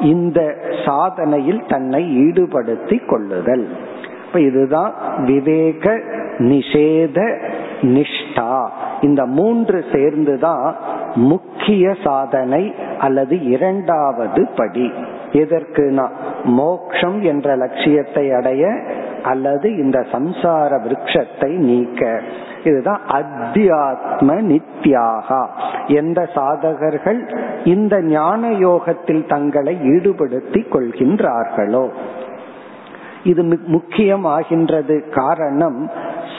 இந்த சாதனையில் தன்னை ஈடுபடுத்தி கொள்ளுதல். இப்ப இதுதான் விவேக நிஷேத நிஷ்டா. இந்த மூன்று சேர்ந்துதான் முக்கிய சாதனை அல்லது இரண்டாவது படி. எதற்குனா மோக்ஷம் என்ற லட்சியத்தை அடைய அல்லது இந்த சம்சார விருட்சத்தை நீக்க. இதுதான் அத்தியாத்ம நித்யாகா. எந்த சாதகர்கள் இந்த ஞான யோகத்தில் தங்களை ஈடுபடுத்திக் கொள்கின்றார்களோ? இது முக்கியம் ஆகின்றது காரணம்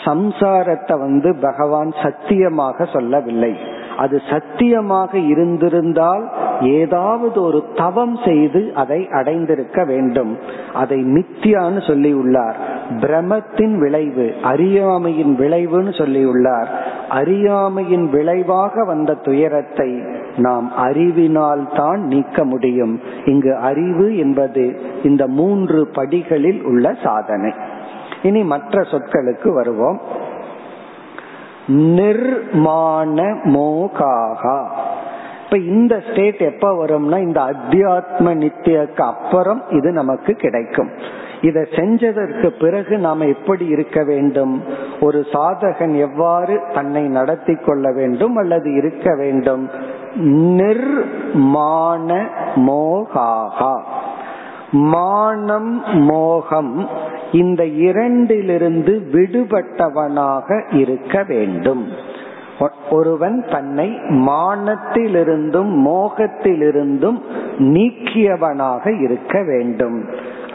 சம்சாரத்தை வந்து பகவான் சத்தியமாக சொல்லவில்லை. அது சத்தியமாக இருந்திருந்தால் ஏதாவது ஒரு தவம் செய்து அதை அடைந்திருக்க வேண்டும். அதை மித்தியான்னு சொல்லியுள்ளார். பிரமத்தின் விளைவு அறியாமையின் விளைவுன்னு சொல்லியுள்ளார். அறியாமையின் விளைவாக வந்த துயரத்தை நாம் அறிவினால் தான் நீக்க முடியும். இங்கு அறிவு என்பது இந்த மூன்று படிகளில் உள்ள சாதனை. இனி மற்ற சொற்களுக்கு வருவோம். நிர்மாண மோகாகா. இப்ப இந்த ஸ்டேட் எப்ப வரும்னா இந்த அத்தியாத்ம நித்தியக்கு அப்புறம் இது நமக்கு கிடைக்கும். இதை செஞ்சதற்கு பிறகு நாம எப்படி இருக்க வேண்டும்? ஒரு சாதகன் எவ்வாறு தன்னை நடத்தி கொள்ள வேண்டும் அல்லது இருக்க வேண்டும்? நிர்மான மோகாகா மானம் மோகம் இந்த இரண்டிலிருந்து விடுபட்டவனாக இருக்க வேண்டும். ஒருவன் தன்னை மானத்திலிருந்தும் மோகத்திலிருந்தும் நீக்கியவனாக இருக்க வேண்டும்.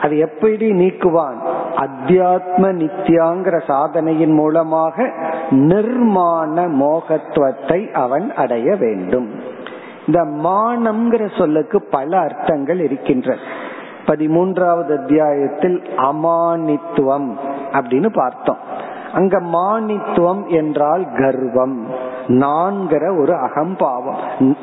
அது எப்படி நீக்குவான்? அத்தியாத்ம நித்யாங்கிற சாதனையின் மூலமாக நிர்மாண மோகத்துவத்தை அவன் அடைய வேண்டும். இந்த மானம்ங்கிற சொல்லுக்கு பல அர்த்தங்கள் இருக்கின்றன. பதிமூன்றாவது அத்தியாயத்தில் அமானித்துவம் அப்படின்னு பார்த்தோம். அங்க மானித்துவம் என்றால் கர்வம். நான்கிற ஒரு அகம்பாவம்.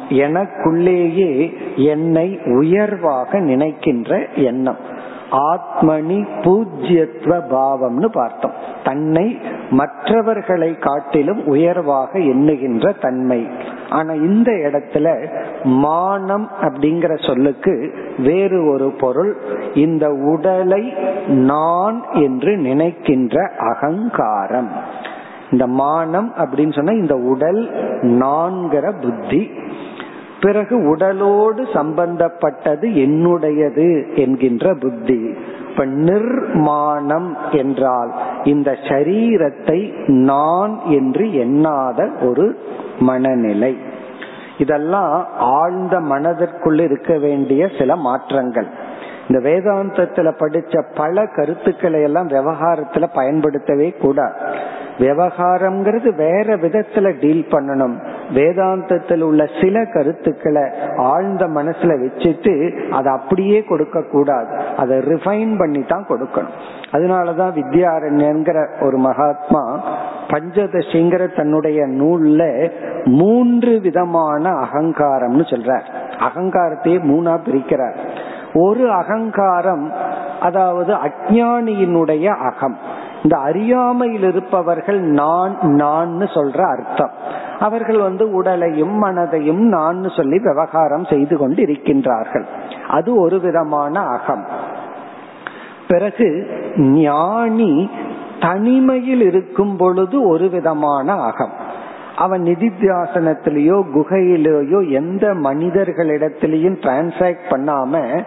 எனக்குள்ளேயே என்னை உயர்வாக நினைக்கின்ற எண்ணம். ஆத்மனி பூஜ்யத்துவ பாவம்னு பார்த்தோம். தன்னை மற்றவர்களை காட்டிலும் உயர்வாக எண்ணுகின்ற தன்மை. ஆனா இந்த இடத்துல மானம் அப்படிங்கிற சொல்லுக்கு வேறு ஒரு பொருள் இந்த உடலை நான் என்று நினைக்கின்ற அகங்காரம். இந்த மானம் அப்படின்னு சொன்னா இந்த உடல் நான்கிற புத்தி. பிறகு உடலோடு சம்பந்தப்பட்டது என்னுடையது என்கின்ற புத்தி. இப்ப நிர்மாணம் என்றால் இந்த சரீரத்தை நான் என்று எண்ணாத ஒரு மனநிலை. இதெல்லாம் ஆழ்ந்த மனதிற்குள் இருக்க வேண்டிய சில மாற்றங்கள். இந்த வேதாந்தத்துல படிச்ச பல கருத்துக்களை எல்லாம் விவகாரத்துல பயன்படுத்தவே கூடாது. விவகாரம்ங்கிறது வேற விதத்துல டீல் பண்ணணும். வேதாந்தத்தில் உள்ள சில கருத்துக்களை ஆழ்ந்த மனசுல வச்சுட்டு அதை அப்படியே கொடுக்க கூடாது. அதை ரிஃபைன் பண்ணி தான் கொடுக்கணும். அதனாலதான் வித்யாரண்யங்கிற ஒரு மகாத்மா பஞ்சதசிங்கிற தன்னுடைய நூல்ல மூன்று விதமான அகங்காரம்னு சொல்றார். அகங்காரத்தையே மூணா பிரிக்கிறார். ஒரு அகங்காரம் அதாவது அஜானியினுடைய அகம். இந்த அறியாமையில் இருப்பவர்கள் நான் நான் சொல்ற அர்த்தம். அவர்கள் வந்து உடலையும் மனதையும் நான் சொல்லி விவகாரம் செய்து கொண்டு இருக்கின்றார்கள் அது ஒரு விதமான அகம். பிறகு ஞானி தனிமையில் இருக்கும் பொழுது ஒரு விதமான அகம். அவன் நிதித்தியாசனத்திலேயோ குகையிலேயோ எந்த மனிதர்களிடத்திலையும் டிரான்சாக்ட் பண்ணாம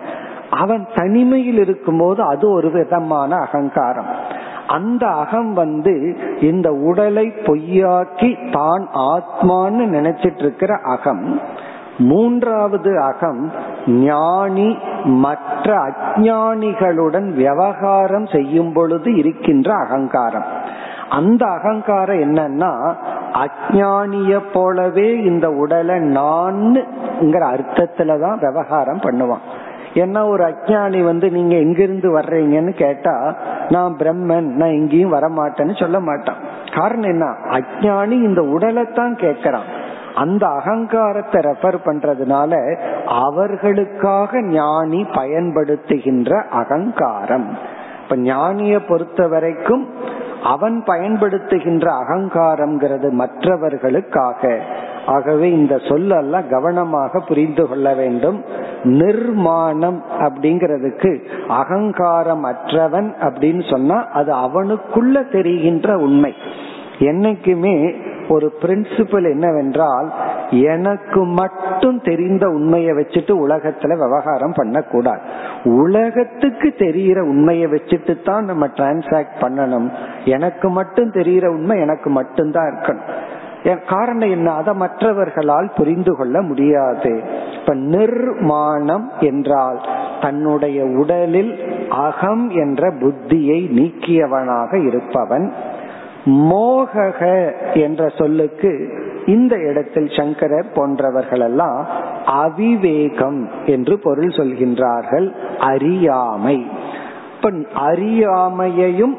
அவன் தனிமையில் இருக்கும்போது அது ஒரு விதமான அகங்காரம். அந்த அகம் வந்து இந்த உடலை பொய்யாக்கி தான் ஆத்மான்னு நினைச்சிட்டு இருக்கிற அகம். மூன்றாவது அகம் ஞானி மற்ற அஜானிகளுடன் விவகாரம் செய்யும் பொழுது இருக்கின்ற அகங்காரம். அந்த அகங்காரம் என்னன்னா அஜானிய போலவே இந்த உடலை நான்ங்கிற அர்த்தத்துலதான் விவகாரம் பண்ணுவான். ஏன்னா ஒரு அஜானி வந்து நீங்க எங்கிருந்து வர்றீங்கன்னு கேட்டா நான் பிரம்மன் நான் எங்கேயும் வரமாட்டேன்னு சொல்ல மாட்டான். காரணம் என்ன? அஜானி இந்த உடலைத்தான் கேட்கறான். அந்த அகங்காரத்தை ரெஃபர் பண்றதுனால அவர்களுக்காக ஞானி பயன்படுத்துகின்ற அகங்காரம். இப்ப ஞானிய பொறுத்த வரைக்கும் அவன் பயன்படுத்துகின்ற அகங்காரம்ங்கிறது மற்றவர்களுக்காக. ஆகவே இந்த சொல்லெல்லாம் கவனமாக புரிந்து கொள்ள வேண்டும். நிர்மாணம் அப்படிங்கிறதுக்கு அகங்காரம் அற்றவன் அப்படின்னு சொன்னா அது அவனுக்குள்ள தெரிகின்ற உண்மை. என்னைக்குமே ஒரு பிரின்சிபல் என்னவென்றால் எனக்கு மட்டும் தெரிந்த உண்மையை வச்சுட்டு உலகத்துல விவகாரம் பண்ணக்கூடாது. உலகத்துக்கு தெரிகிற உண்மையை வச்சுட்டு தான் நம்ம டிரான்சாக்ட் பண்ணணும். எனக்கு மட்டும் தெரிகிற உண்மை எனக்கு மட்டும்தான் இருக்கணும். காரணம் என்ன? அதை மற்றவர்களால் புரிந்து கொள்ள முடியாது. இப்ப நிர்மாணம் என்றால் தன்னுடைய உடலில் அகம் என்ற புத்தியை நீக்கியவனாக இருப்பவன் மோகக என்ற சொல்லுக்கு இந்த இடத்தில் சங்கரர் போன்றவர்கள் எல்லாம் அவிவேகம் என்று பொருள் சொல்கின்றார்கள் அறியாமை. அறியாமையையும்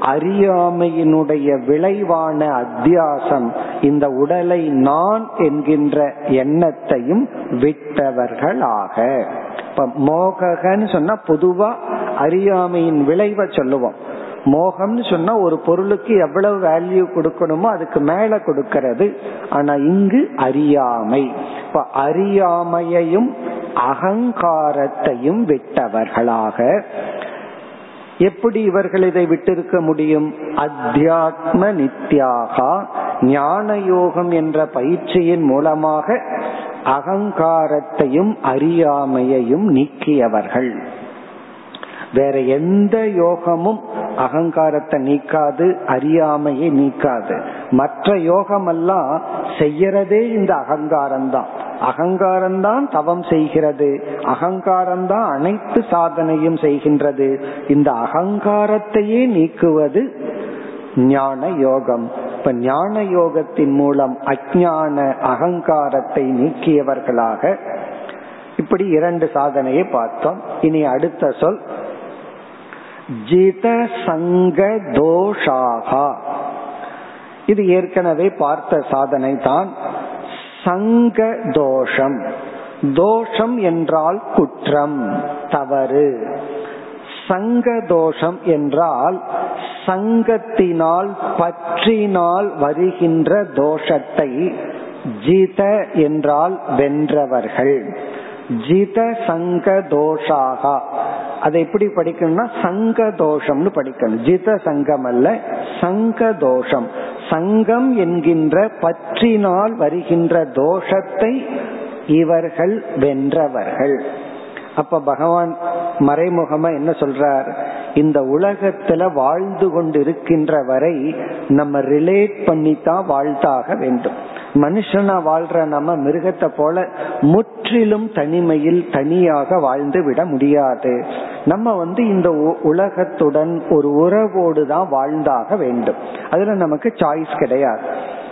அறியாமையினுடைய விளைவான அத்தியாசம் இந்த உடலை நான் என்கின்ற எண்ணத்தையும் விட்டவர்களாக. இப்ப மோகன்னு சொன்னா பொதுவா அறியாமையின் விளைவை சொல்லுவோம். மோகம்னு சொன்னா ஒரு பொருளுக்கு எவ்வளவு வேல்யூ கொடுக்கணுமோ அதுக்கு மேல கொடுக்கிறது. ஆனா இங்கு அறியாமை. இப்ப அறியாமையையும் அகங்காரத்தையும் விட்டவர்களாக எப்படி இவர்கள் இதை விட்டிருக்க முடியும்? அத்தியாத்ம நித்யாகா ஞான யோகம் என்ற பயிற்சியின் மூலமாக அகங்காரத்தையும் அறியாமையையும் நீக்கியவர்கள். வேற எந்த யோகமும் அகங்காரத்தை நீக்காது அறியாமையை நீக்காது. மற்ற யோகமெல்லாம் செய்யறதே இந்த அகங்காரம் தான் தவம் செய்கிறது. அகங்காரம்தான் அனைத்து சாதனையும் செய்கின்றது. இந்த அகங்காரத்தையே நீக்குவது ஞான யோகம். இப்ப ஞான யோகத்தின் மூலம் அஜான அகங்காரத்தை நீக்கியவர்களாக இப்படி இரண்டு சாதனையை பார்த்தோம். இனி அடுத்த சொல் ஜித சங்க தோஷாகா இது ஏற்கனவே பார்த்த சாதனை தான் சங்க தோஷம் தோஷம் என்றால் குற்றம் தவறு. சங்க தோஷம் என்றால் சங்கத்தினால் பற்றினால் வருகின்ற தோஷத்தை ஜித என்றால் வென்றவர்கள். ஜித சங்க தோஷாகா அதை எப்படி படிக்கணும்னா சங்க தோஷம்னு படிக்கணும். ஜித சங்கம் அல்ல சங்க தோஷம் சங்கம் என்கின்ற பற்றினால் வருகின்ற தோஷத்தை இவர்கள் வென்றவர்கள். அப்ப பகவான் மறைமுகமா என்ன சொல்றார்? இந்த உலகத்துல வாழ்ந்து கொண்டு இருக்கின்ற வரை நம்ம ரிலேட் பண்ணித்தான் வாழ்த்தாக வேண்டும். மனுஷனா வாழ்ற நம்ம மிருகத்தை போல முற்றிலும் தனிமையில் தனியாக வாழ்ந்து விட முடியாது. நம்ம வந்து இந்த உலகத்துடன் ஒரு உறவோடு தான் வாழ்ந்தாக வேண்டும். அதுல நமக்கு சாய்ஸ் கிடையாது.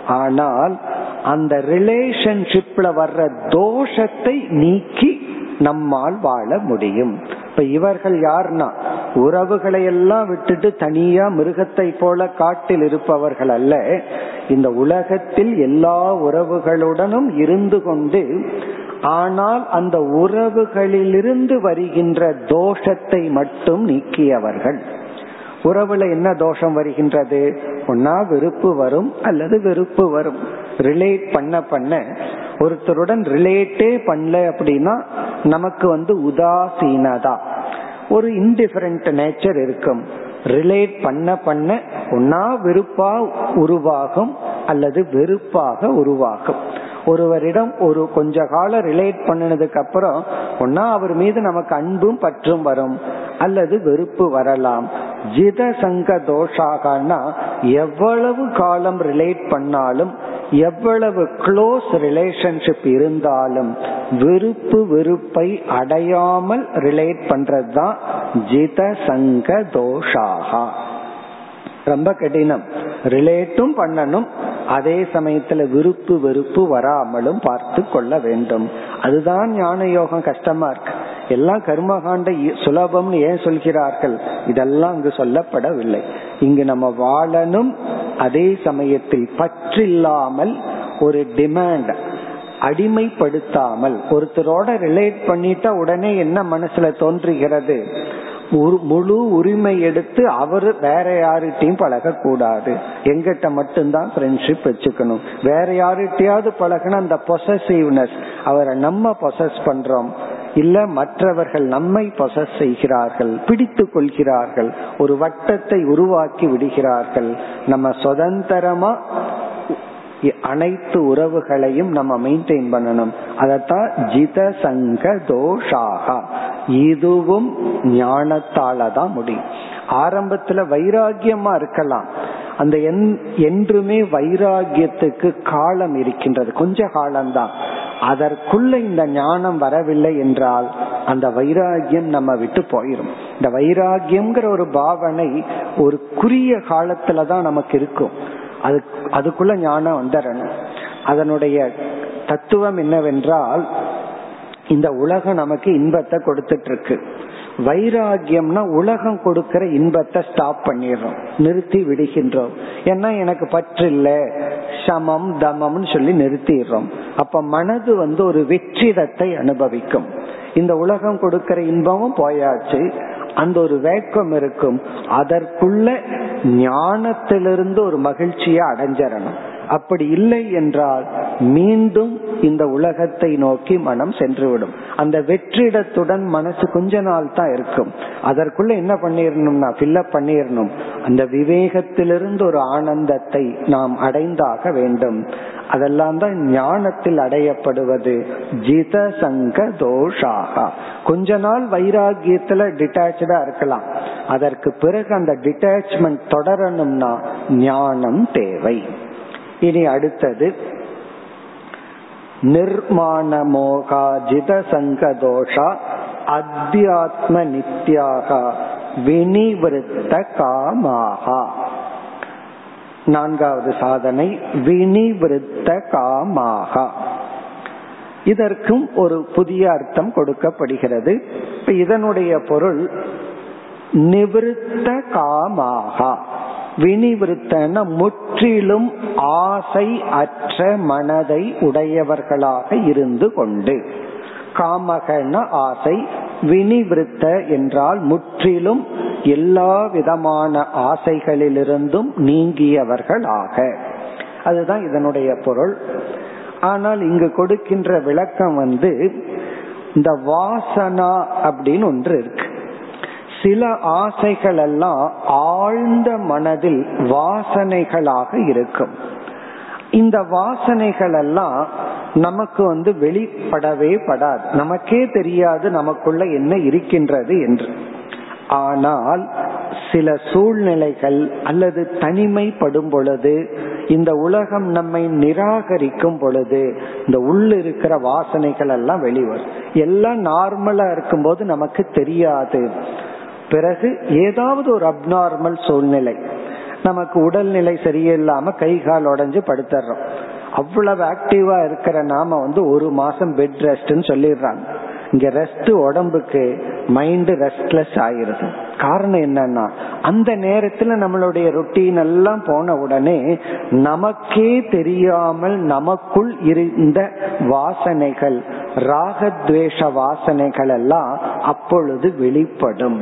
ஆனால் அந்த ரிலேஷன்ஷிப்ல வர்ற தோஷத்தை நீக்கி நம்மால் வாழ முடியும். இப்ப இவர்கள் யார்னா உறவுகளை எல்லாம் விட்டுட்டு தனியா மிருகத்தை போல காட்டில் இருப்பவர்கள் அல்ல. இந்த உலகத்தில் எல்லா உறவுகளுடனும் இருந்து கொண்டு ஆனால் அந்த உறவுகளிலிருந்து வருகின்ற தோஷத்தை மட்டும் நீக்கியவர்கள். உறவுல என்ன தோஷம் வருகின்றது? ஒன்னா வெறுப்பு வரும் அல்லது வெறுப்பு வரும். ரிலேட் பண்ண பண்ண ஒருத்தருடன் ரிலேட்டே பண்ணல அப்படின்னா நமக்கு வந்து உதாசீனதா. ஒரு இன்டிஃபரண்ட் நேச்சர் இருக்கும். ரிலேட் பண்ண பண்ண ஒன்னா வெறுப்பா உருவாகும் அல்லது வெறுப்பாக உருவாகும். ஒருவரிடம் ஒரு கொஞ்ச காலம் ரிலேட் பண்ணினதுக்கு அப்புறம் ஒன்னா அவர் மீது நமக்கு அன்பும் பற்றும் வரும் அல்லது வெறுப்பு வரலாம். ஜித சங்க தோஷாகனா எவ்வளவு காலம் ரிலேட் பண்ணாலும் எவ்வளவு க்ளோஸ் ரிலேஷன்ஷிப் இருந்தாலும் விருப்பு வெறுப்பை அடையாமல் ரிலேட் பண்றதுதான் ஜித சங்க தோஷாகா. ரொம்ப கடினம். ரிலேட்டும் பண்ணணும். அதே சமயத்துல விருப்பு வெறுப்பு வராமலும் பார்த்து கொள்ள வேண்டும். அதுதான் ஞான யோகம் கஷ்டமா இருக்கு. எல்லாம் கர்மகாண்ட சுலபம்னு ஏன் சொல்கிறார்கள்? இதெல்லாம் அங்கு சொல்லப்படவில்லை. இங்கு நம்ம வாழணும் அதே சமயத்தில் பற்றில்லாமல் ஒரு டிமாண்ட் அடிமைப்படுத்தாமல் ஒருத்தரோட ரிலேட் பண்ணிட்டா உடனே என்ன மனசுல தோன்றுகிறது? முழு உரிமை எடுத்து அவரு வேற யாருகிட்டையும் பழக கூடாது எங்கிட்ட மட்டும்தான் ஃப்ரெண்ட்ஷிப் வச்சுக்கணும். வேற யாருகிட்டயாவது பழகினா அந்த பொசசிவ்னஸ் அவரை நம்ம பொசஸ் பண்றோம். இல்ல மற்றவர்கள் நம்மை பொசஸ் செய்கிறார்கள் பிடித்து கொள்கிறார்கள் ஒரு வட்டத்தை உருவாக்கி விடுகிறார்கள். நம்ம சுதந்திரமா அனைத்து உறவுகளையும் நம்ம மெயின்டைன் பண்ணணும். அதத்தான் ஜித சங்க தோஷாகா. இதுவும் ஞானத்தால தான் முடியும். ஆரம்பத்துல வைராகியமா இருக்கலாம். அந்த என்றுமே வைராகியத்துக்கு காலம் இருக்கின்றது. கொஞ்ச காலம்தான். அதற்குள்ள இந்த ஞானம் வரவில்லை என்றால் அந்த வைராகியம் நம்ம விட்டு போயிடும் இந்த வைராகியம்ங்கிற ஒரு பாவனை ஒரு குறுகிய காலத்துலதான் நமக்கு இருக்கும். அது அதுக்குள்ள ஞானம் வந்துடணும் அதனுடைய தத்துவம் என்னவென்றால் இந்த உலகம் நமக்கு இன்பத்தை கொடுத்துட்டு இருக்கு வைராகியம்னா உலகம் கொடுக்கிற இன்பத்தை ஸ்டாப் பண்ணிடுறோம். நிறுத்தி விடுகின்றோம். ஏன்னா எனக்கு பற்று இல்ல சமம் தமம்னு சொல்லி நிறுத்திடுறோம். அப்ப மனது வந்து ஒரு வெற்றிடத்தை அனுபவிக்கும். இந்த உலகம் கொடுக்கிற இன்பமும் போயாச்சு. அந்த ஒரு வேக்கம் இருக்கும். அதற்குள்ள ஞானத்திலிருந்து ஒரு மகிழ்ச்சியை அடைஞ்சிடணும். அப்படி இல்லை என்றால் மீண்டும் இந்த உலகத்தை நோக்கி மனம் சென்றுவிடும். அந்த வெற்றிடத்துடன் மனசு கொஞ்ச நாள் தான் இருக்கும். அதற்குள்ள என்ன பண்ணிடணும்னா ஃபில்லப் பண்ணிடணும் அந்த விவேகத்திலிருந்து ஒரு ஆனந்தத்தை நாம் அடைந்தாக வேண்டும். அதெல்லாம் தான் ஞானத்தில் அடையப்படுவது. ஜித சங்க தோஷாகா. கொஞ்ச நாள் வைராகியத்துல டிட்டாச்சா இருக்கலாம். அதற்கு பிறகு அந்த டிட்டாச்மெண்ட் தொடரணும்னா ஞானம் தேவை. இனி அடுத்தது நிர்மாணமோகாஜித சங்கதோஷா அத்தியாத்ம நித்யாக வினிவிருத்த காமாகா நான்காவது சாதனை வினிவிருத்த காமாகா இதற்கும் ஒரு புதிய அர்த்தம் கொடுக்கப்படுகிறது. இதனுடைய பொருள் நிவிருத்த காமாகா வினிவிருத்தன முற்றிலும் ஆசை அற்ற மனதை உடையவர்களாக இருந்து கொண்டு. காமகன ஆசை வினிவிருத்த என்றால் முற்றிலும் எல்லா விதமான ஆசைகளிலிருந்தும் நீங்கியவர்களாக. அதுதான் இதனுடைய பொருள். ஆனால் இங்கு கொடுக்கின்ற விளக்கம் வந்து இந்த வாசனா அப்படின்னு ஒன்று இருக்கு. சில ஆசைகள் எல்லாம் ஆழ்ந்த மனதில் வாசனைகளாக இருக்கும். இந்த வாசனைகள் எல்லாம் நமக்கு வந்து வெளிப்படவே படாது. நமக்கே தெரியாது நமக்குள்ள என்ன இருக்கின்றது என்று. ஆனால் சில சூழ்நிலைகள் அல்லது தனிமைப்படும் பொழுது இந்த உலகம் நம்மை நிராகரிக்கும் பொழுது இந்த உள்ள இருக்கிற வாசனைகள் எல்லாம் வெளிவரும். எல்லாம் நார்மலா இருக்கும்போது நமக்கு தெரியாது. பிறகு ஏதாவது ஒரு அப்நார்மல் சூழ்நிலை நமக்கு உடல்நிலை சரியில்லாம கை கால் உடஞ்சு படுத்துறோம். அவ்வளவு ஆக்டிவா இருக்கிற நாம வந்து ஒரு மாசம் பெட் ரெஸ்ட்னு சொல்லிடுறாங்க. இங்க ரெஸ்ட் உடம்புக்கு மைண்ட் ரெஸ்ட்லெஸ் ஆயிருது. காரணம் என்னன்னா அந்த நேரத்துல நம்மளுடைய ரொட்டீன் எல்லாம் போன உடனே நமக்கே தெரியாமல் நமக்குள் இருந்த வாசனைகள் ராகத்வேஷ வாசனைகள் எல்லாம் அப்பொழுது வெளிப்படும்.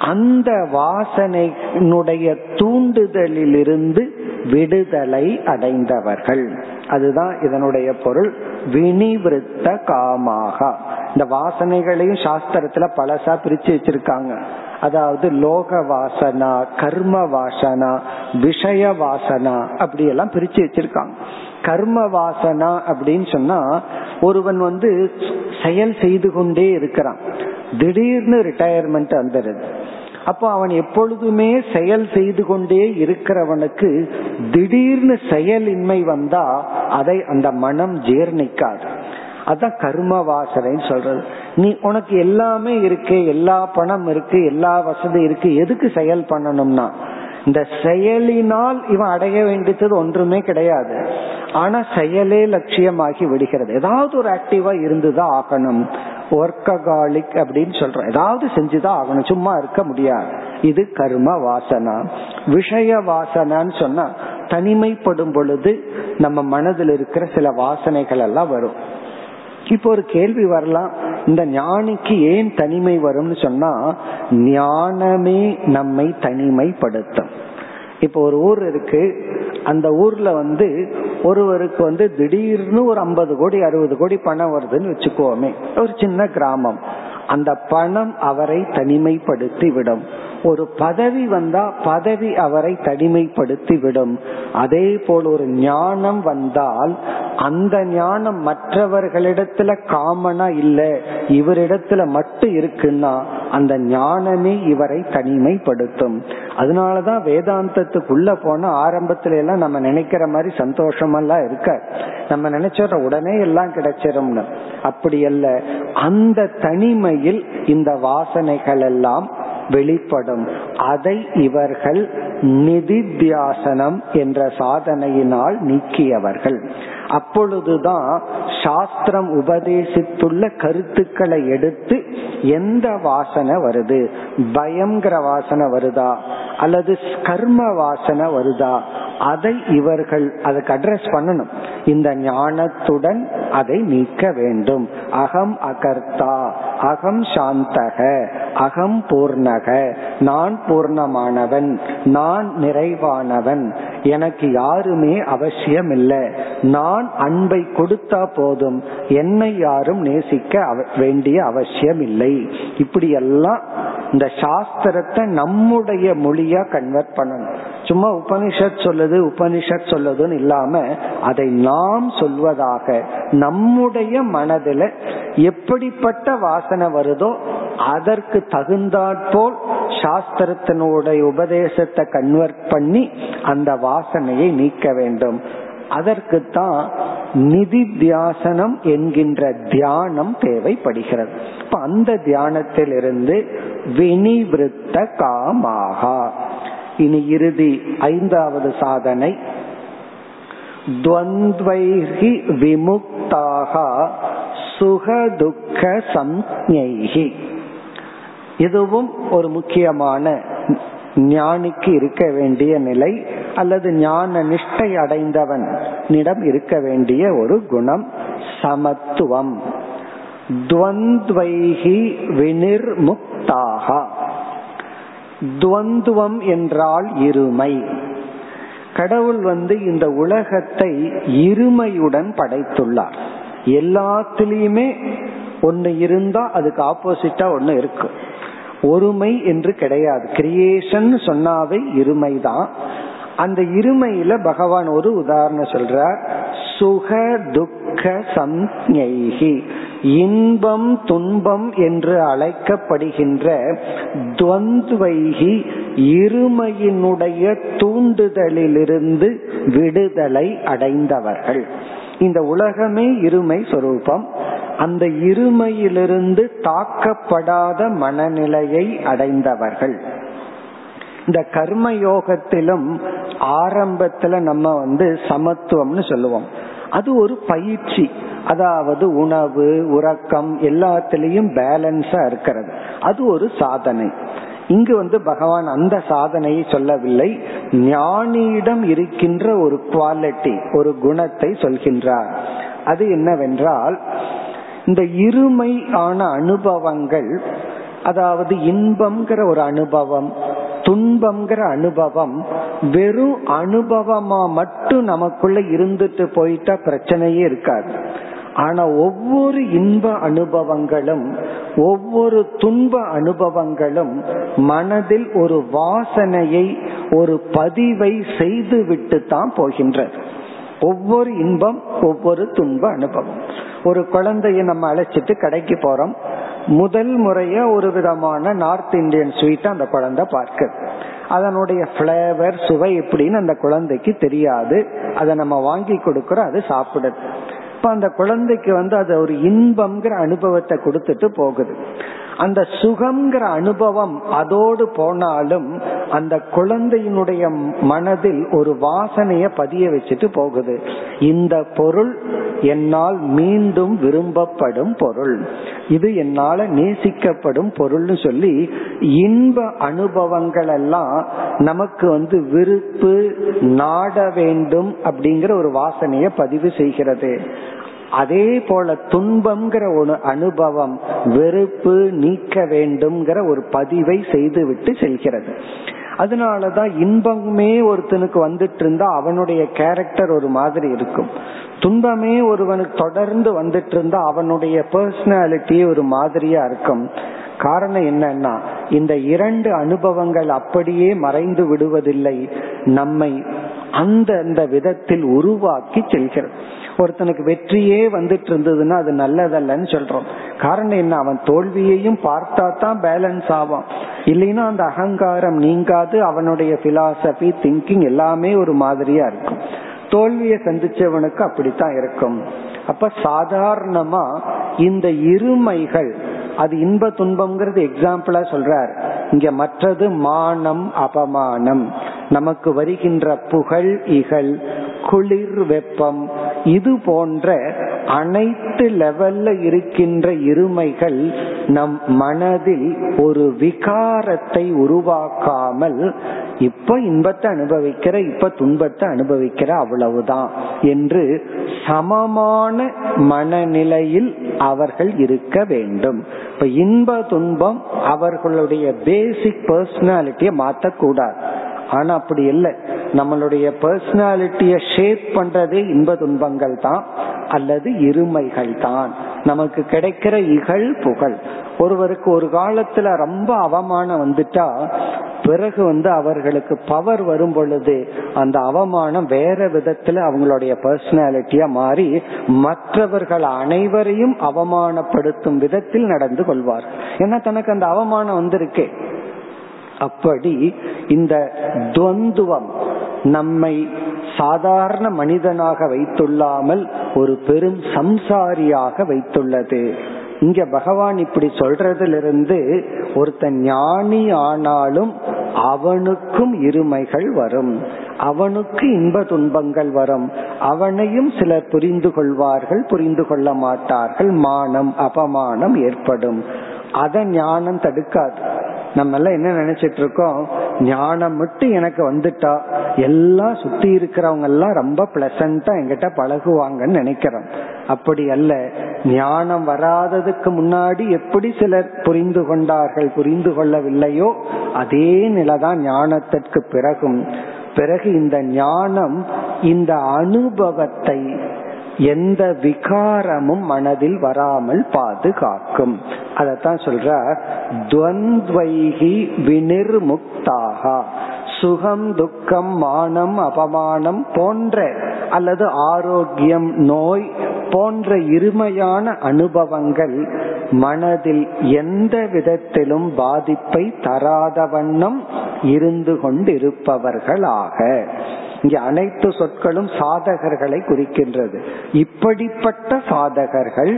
அந்த வாசனையினுடைய தூண்டுதலிலிருந்து விடுதலை அடைந்தவர்கள். அதுதான் இதனுடைய பொருள். வினிவிருத்த காமாக. இந்த வாசனைகளையும் சாஸ்திரத்துல பழசா பிரிச்சு வச்சிருக்காங்க. அதாவது லோக வாசனா கர்ம வாசனா விஷய வாசனா அப்படி எல்லாம் பிரிச்சு வச்சிருக்காங்க. கர்ம வாசனா அப்படின்னு சொன்னா ஒருவன் வந்து செயல் செய்து கொண்டே இருக்கிறான். திடீர்னு ரிட்டையர்மெண்ட் வந்துடுது. அப்போ அவன் எப்பொழுதுமே செயல் செய்து கொண்டே இருக்கிறவனுக்கு திடீர்னு செயலின்மை வந்தா அதை அந்த மனம் ஜீர்ணிக்காது. அதான் கர்ம வாசனைன்னு சொல்றது. நீ உனக்கு எல்லாமே இருக்கு எல்லா பணம் இருக்கு எல்லா வசதி இருக்கு எதுக்கு செயல் பண்ணணும்னா? இந்த செயலினால் இவன் அடைய வேண்டியது ஒன்றுமே கிடையாது. ஆனா செயலே லட்சியமாகி விடுகிறது. ஏதாவது ஒரு ஆக்டிவா இருந்துதான் ஆகணும். ஒர்க்ககாலிக் அப்படின்னு சொல்றோம். ஏதாவது செஞ்சுதான் ஆகணும். சும்மா இருக்க முடியாது. இது கர்ம வாசனா விஷய வாசனான்னு சொன்னா தனிமைப்படும் பொழுது நம்ம மனதில் இருக்கிற சில வாசனைகள் எல்லாம் வரும். இப்போ ஒரு கேள்வி வரலாம். இந்த ஞானிக்கு ஏன் தனிமை வரும்னு சொன்னா ஞானமே நம்மை தனிமைப்படுத்தும். இப்போ ஒரு ஊர் இருக்கு. அந்த ஊர்ல வந்து ஒருவருக்கு வந்து திடீர்னு ஒரு ஐம்பது கோடி அறுபது கோடி பணம் வருதுன்னு வச்சுக்கோமே. ஒரு சின்ன கிராமம். அந்த பணம் அவரை தனிமைப்படுத்தி விடும். ஒரு பதவி வந்தா பதவி அவரை தனிமைப்படுத்தி விடும் அதே போல் ஒரு ஞானம் வந்தால் அந்த ஞானம் மற்றவர்களிடத்துல காமனா இல்ல இவரிடத்துல மட்டும் இருக்குன்னா அந்த ஞானமே இவரை தனிமைப்படுத்தும். அதனாலதான் வேதாந்தத்துக்குள்ள போன ஆரம்பத்துல எல்லாம் நம்ம நினைக்கிற மாதிரி சந்தோஷமெல்லாம் இருக்க. நம்ம நினைச்சோட உடனே எல்லாம் கிடைச்சிரும்னு. அப்படி அல்ல. அந்த தனிமையில் இந்த வாசனைகள் எல்லாம் வெளிப்படும். அதை இவர்கள் நிதித்தியாசனம் என்ற சாதனையினால் நீக்கியவர்கள். அப்பொழுதுதான் சாஸ்திரம் உபதேசித்துள்ள கருத்துக்களை எடுத்து எந்த வாசனை வருது? பயங்கர வாசனை வருதா? அல்லது கர்ம வாசனை வருதா? அதை இவர்கள் அதுக்கு அட்ரஸ் பண்ணணும். இந்த ஞானத்துடன் அதை நீக்க வேண்டும். அகம் அகர்த்தா. அகம் சாந்தக அகம் பூர்ணக. நான் பூர்ணமானவன் நான் நிறைவானவன். எனக்கு யாருமே அவசியம் இல்லை நான் அன்பை கொடுத்தா போதும். என்னை யாரும் நேசிக்க வேண்டிய அவசியம் இல்லை இப்படியெல்லாம் இந்த சாஸ்திரத்தை நம்முடைய மொழியா கன்வெர்ட் பண்ணணும். சும்மா உபனிஷத் சொல்லுது உபனிஷத் சொல்லுதுன்னு இல்லாம அதை நாம் சொல்வதாக நம்முடைய மனதில எப்படிப்பட்ட வாசனை வருதோ அதற்கு தகுந்தாற்போல் சாஸ்திரத்தினுடைய உபதேசத்தை கன்வெர்ட் பண்ணி அந்த வாசனையை நீக்க வேண்டும். அதற்குத்தான் நிதி தியாசனம் என்கின்ற தியானம் தேவைப்படுகிறது. இப்ப அந்த தியானத்திலிருந்து வினிவிருத்த காமாகா. இனி இறுதி ஐந்தாவது சாதனை. துவந்த்வைஹி விமுக்தாக சுகதுக்க சம்ஞைகி இதுவும் ஒரு முக்கியமான ஞானிக்கு இருக்க வேண்டிய நிலை அல்லது ஞான நிஷ்டை அடைந்தவனிடம் இருக்க வேண்டிய ஒரு குணம் சமத்துவம். துவந்த்வைகி வினிர்முக்தாக துவந்துவம் என்றால் இருமை. கடவுள் வந்து இந்த உலகத்தை இருமையுடன் படைத்துள்ளார். எல்லாத்திலையுமே ஒன்னு இருந்தா அதுக்கு ஆப்போசிட்டா ஒன்னு இருக்கு. ஒருமை என்று கிடையாது. கிரியேஷன் சொன்னாவே இருமைதான். அந்த இருமையில பகவான் ஒரு உதாரணம் சொல்றார். சுக துக்க சம்ஞைகி இன்பம் துன்பம் என்று அழைக்கப்படுகின்ற துவந்துவைகி இருமையினுடைய தூண்டுதலிலிருந்து விடுதலை அடைந்தவர்கள். இந்த உலகமே இருமை சொரூபம். அந்த இருமையிலிருந்து தாக்கப்படாத மனநிலையை அடைந்தவர்கள். இந்த கர்ம யோகத்திலும் ஆரம்பத்துல நம்ம வந்து சமத்துவம்னு சொல்லுவோம். அது ஒரு பயிற்சி. அதாவது உணவு உறக்கம் எல்லாத்திலையும் பேலன்ஸா இருக்கிறது. அது ஒரு சாதனை. இங்கு வந்து பகவான் அந்த சாதனையை சொல்லவில்லை. ஞானியிடம் இருக்கின்ற ஒரு குவாலிட்டி ஒரு குணத்தை சொல்கின்றார். அது என்னவென்றால் இந்த இருமை ஆன அனுபவங்கள் அதாவது இன்பம்ங்கிற ஒரு அனுபவம் துன்பம்ங்கிற அனுபவம் வெறும் அனுபவமா மட்டும் நமக்குள்ள இருந்துட்டு போயிட்டா பிரச்சனையே இருக்காது. ஆனா ஒவ்வொரு இன்ப அனுபவங்களும் ஒவ்வொரு துன்ப அனுபவங்களும் மனதில் ஒரு வாசனையை ஒரு பதிவை செய்து விட்டு தான் போகின்றது. ஒவ்வொரு இன்பம் ஒவ்வொரு துன்ப அனுபவம். ஒரு குழந்தைய நம்ம அழைச்சிட்டு கடைக்கு போறோம். முதல் முறைய ஒரு விதமான நார்த் இந்தியன் ஸ்வீட் அந்த குழந்தை பார்க்க அதனுடைய பிளேவர் சுவை எப்படின்னு அந்த குழந்தைக்கு தெரியாது. அதை நம்ம வாங்கி கொடுக்கறோம் அது சாப்பிடுது. இப்ப அந்த குழந்தைக்கு வந்து அது ஒரு இன்பம்ங்கிற அனுபவத்தை கொடுத்துட்டு போகுது. அந்த சுகம்ங்கிற அனுபவம் அதோடு போனாலும் அந்த குழந்தையினுடைய மனதில் ஒரு வாசனைய பதிய வச்சுட்டு போகுது. இந்த பொருள் என்னால் மீண்டும் விரும்பப்படும் பொருள். இது என்னால நேசிக்கப்படும் பொருள்னு சொல்லி இன்ப அனுபவங்கள் எல்லாம் நமக்கு வந்து விருப்பு நாட வேண்டும் அப்படிங்கிற ஒரு வாசனைய பதிவு செய்கிறது. அதே போல துன்பம்ங்கிற ஒரு அனுபவம் வெறுப்பு நீக்க வேண்டும்ங்கிற ஒரு பதிவை செய்துவிட்டு செல்கிறது. அதனாலதான் இன்பமே ஒருத்தனுக்கு வந்துட்டு இருந்தா அவனுடைய கேரக்டர் ஒரு மாதிரி இருக்கும். துன்பமே ஒருவனுக்கு தொடர்ந்து வந்துட்டு இருந்தா அவனுடைய பர்சனாலிட்டி ஒரு மாதிரியா இருக்கும். காரணம் என்னன்னா இந்த இரண்டு அனுபவங்கள் அப்படியே மறைந்து விடுவதில்லை. நம்மை அந்த அந்த விதத்தில் உருவாக்கி செல்கிறது. ஒருத்தனுக்கு வெற்றியே வந்துட்டு இருந்ததுன்னா அது நல்லதல்லன்னு சொல்றோம். காரணம் என்ன? அவன் தோல்வியையும் பார்த்தா தான் பேலன்ஸ் ஆவான். இல்லைன்னா அந்த அகங்காரம் நீங்காது அவனுடைய பிலாசபி திங்கிங் எல்லாமே ஒரு மாதிரியா இருக்கும். தோல்வியை சந்திச்சவனுக்கு அப்படித்தான் இருக்கும். அப்ப சாதாரணமா இந்த இருமைகள் அது இன்ப துன்பம்ங்கிறது எக்ஸாம்பிளா சொல்றார். இங்க மற்றது மானம் அபமானம். நமக்கு வருகின்ற புகழ் இகழ் குளிர் வெப்பம் இது போன்ற அனைத்து லெவல்ல இருக்கின்ற இருமைகள் நம் மனதில் ஒரு விகாரத்தை உருவாக்காமல் இப்ப இன்பத்தை அனுபவிக்கிற இப்ப துன்பத்தை அனுபவிக்கிற அவ்வளவுதான் என்று சமமான மனநிலையில் அவர்கள் இருக்க வேண்டும். இப்ப இன்ப துன்பம் அவர்களுடைய பேசிக் பர்சனாலிட்டியை மாற்றக்கூடாது ஆனா அப்படி இல்லை. நம்மளுடைய பர்சனாலிட்டிய ஷேப் பண்றதே இன்ப துன்பங்கள் தான் அல்லது இருமைகள் தான் நமக்கு கிடைக்கிற இகழ் புகழ். ஒருவருக்கு ஒரு காலத்துல ரொம்ப அவமானம் வந்துட்டா பிறகு வந்து அவர்களுக்கு பவர் வரும் பொழுது அந்த அவமானம் வேற விதத்துல அவங்களுடைய பர்சனாலிட்டியா மாறி மற்றவர்கள் அனைவரையும் அவமானப்படுத்தும் விதத்தில் நடந்து கொள்வார். ஏன்னா தனக்கு அந்த அவமானம் வந்திருக்கே. அப்படி இந்த துவந்துவம் நம்மை சாதாரண மனிதனாக வைத்துள்ளாமல் ஒரு பெரும் சம்சாரியாக வைத்துள்ளது. இங்க பகவான் இப்படி சொல்றதிலிருந்து ஒருத்தன் ஞானி ஆனாலும் அவனுக்கும் இருமைகள் வரும். அவனுக்கு இன்ப துன்பங்கள் வரும். அவனையும் சிலர் புரிந்து கொள்வார்கள் புரிந்து கொள்ள மாட்டார்கள். மானம் அபமானம் ஏற்படும். அத ஞானம் தடுக்காது. நம்ம எல்லாம் என்ன நினைச்சிட்டு இருக்கோம்? ஞானம் மட்டும் எனக்கு வந்துட்டா எல்லாம் சுத்தி இருக்கிறவங்க எல்லாம் ரொம்ப பிளசண்டா என்கிட்ட பழகுவாங்கன்னு நினைக்கிறோம். அப்படி அல்ல. ஞானம் வராததுக்கு முன்னாடி எப்படி சிலர் புரிந்து கொண்டார்கள் புரிந்து கொள்ளவில்லையோ அதே நிலைதான் ஞானத்திற்கு பிறகும். பிறகு இந்த ஞானம் இந்த அனுபவத்தை எந்த விகாரமும் மனதில் வராமல் பாதுகாக்கும். அதத்தான் சொல்ற துவந்த்வைகி வினிர்முக்தாக சுகம் துக்கம் மானம் அபமானம் போன்ற அல்லது ஆரோக்கியம் நோய் போன்ற இருமையான அனுபவங்கள் மனதில் எந்த விதத்திலும் பாதிப்பை தராத வண்ணம் இருந்து கொண்டிருப்பவர்களாக. இங்க அனைத்து சொற்களும் சாதகர்களை குறிக்கின்றது. இப்படிப்பட்ட சாதகர்கள்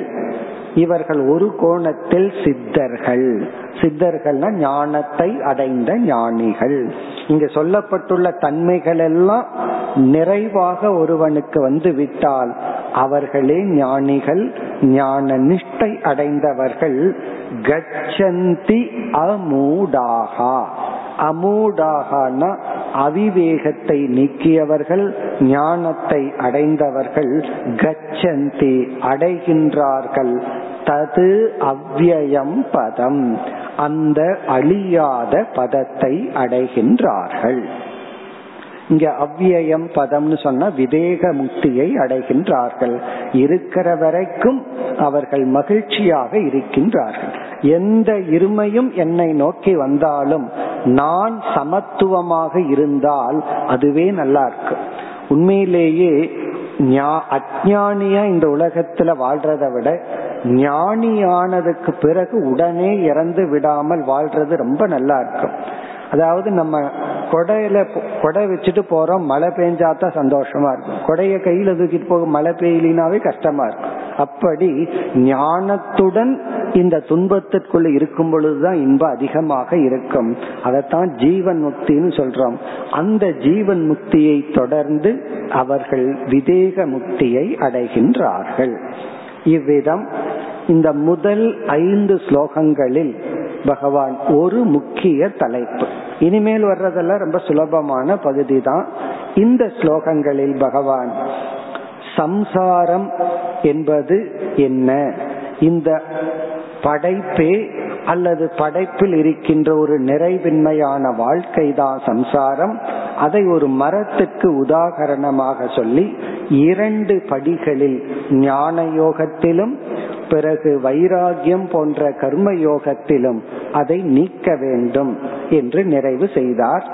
இவர்கள் ஒரு கோணத்தில் சித்தர்கள். சித்தர்கள்னா ஞானத்தை அடைந்த ஞானிகள். இங்க சொல்லப்பட்டுள்ள தன்மைகள் எல்லாம் நிறைவாக ஒருவனுக்கு வந்து விட்டால் அவர்களே ஞானிகள் ஞான நிஷ்டை அடைந்தவர்கள். கச்சந்தி அமூடாகா. அமூடாகனா அவிவேகத்தை நீக்கியவர்கள் ஞானத்தை அடைந்தவர்கள் கச்சந்தி அடைகின்றார்கள். தது அவ்வயம் பதம். அந்த அழியாத பதத்தை அடைகின்றார்கள். இங்க அவ்வியம் பதம்னு சொன்னா விதேக முக்தியை அடைகின்றார்கள். இருக்கிற வரைக்கும் அவர்கள் மகிழ்ச்சியாக இருக்கின்றார்கள். எந்த இருமையும் என்னை நோக்கி வந்தாலும் நான் சமத்துவமாக இருந்தால் அதுவே நல்லா இருக்கு. உண்மையிலேயே அஜானியா இந்த உலகத்துல வாழ்றத விட ஞானியானதுக்கு பிறகு உடனே இறந்து விடாமல் வாழ்றது ரொம்ப நல்லா இருக்கும் அதாவது நம்ம கொடையில கொடை வச்சுட்டு போறோம் மழை பெஞ்சாதான் சந்தோஷமா இருக்கும். கொடைய கையில தூக்கிட்டு போக மழை பெய்யலினாவே கஷ்டமா இருக்கும். அப்படி ஞானத்துடன் இந்த துன்பத்திற்குள்ள இருக்கும் பொழுதுதான் இன்பம் அதிகமாக இருக்கும். அதைத்தான் ஜீவன் முக்தின்னு சொல்றோம். அந்த ஜீவன் முக்தியை தொடர்ந்து அவர்கள் விதேக முக்தியை அடைகின்றார்கள். இவ்விதம் இந்த முதல் ஐந்து ஸ்லோகங்களில் பகவான் ஒரு முக்கிய தலைப்பு. இனிமேல் வர்றதெல்லாம் ரொம்ப சுலபமான பகுதி தான் இந்த ஸ்லோகங்களில் பகவான் சம்சாரம் என்பது என்ன? இந்த படைப்பே அல்லது படைப்பில் இருக்கின்ற ஒரு நிறைவின்மையான வாழ்க்கை தான் சம்சாரம். அதை ஒரு மரத்துக்கு உதாகரணமாக சொல்லி இரண்டு படிகளில் ஞான யோகத்திலும் பிறகு வைராகியம் போன்ற கர்ம யோகத்திலும் அதை நீக்க வேண்டும் என்று நிறைவு செய்தார்.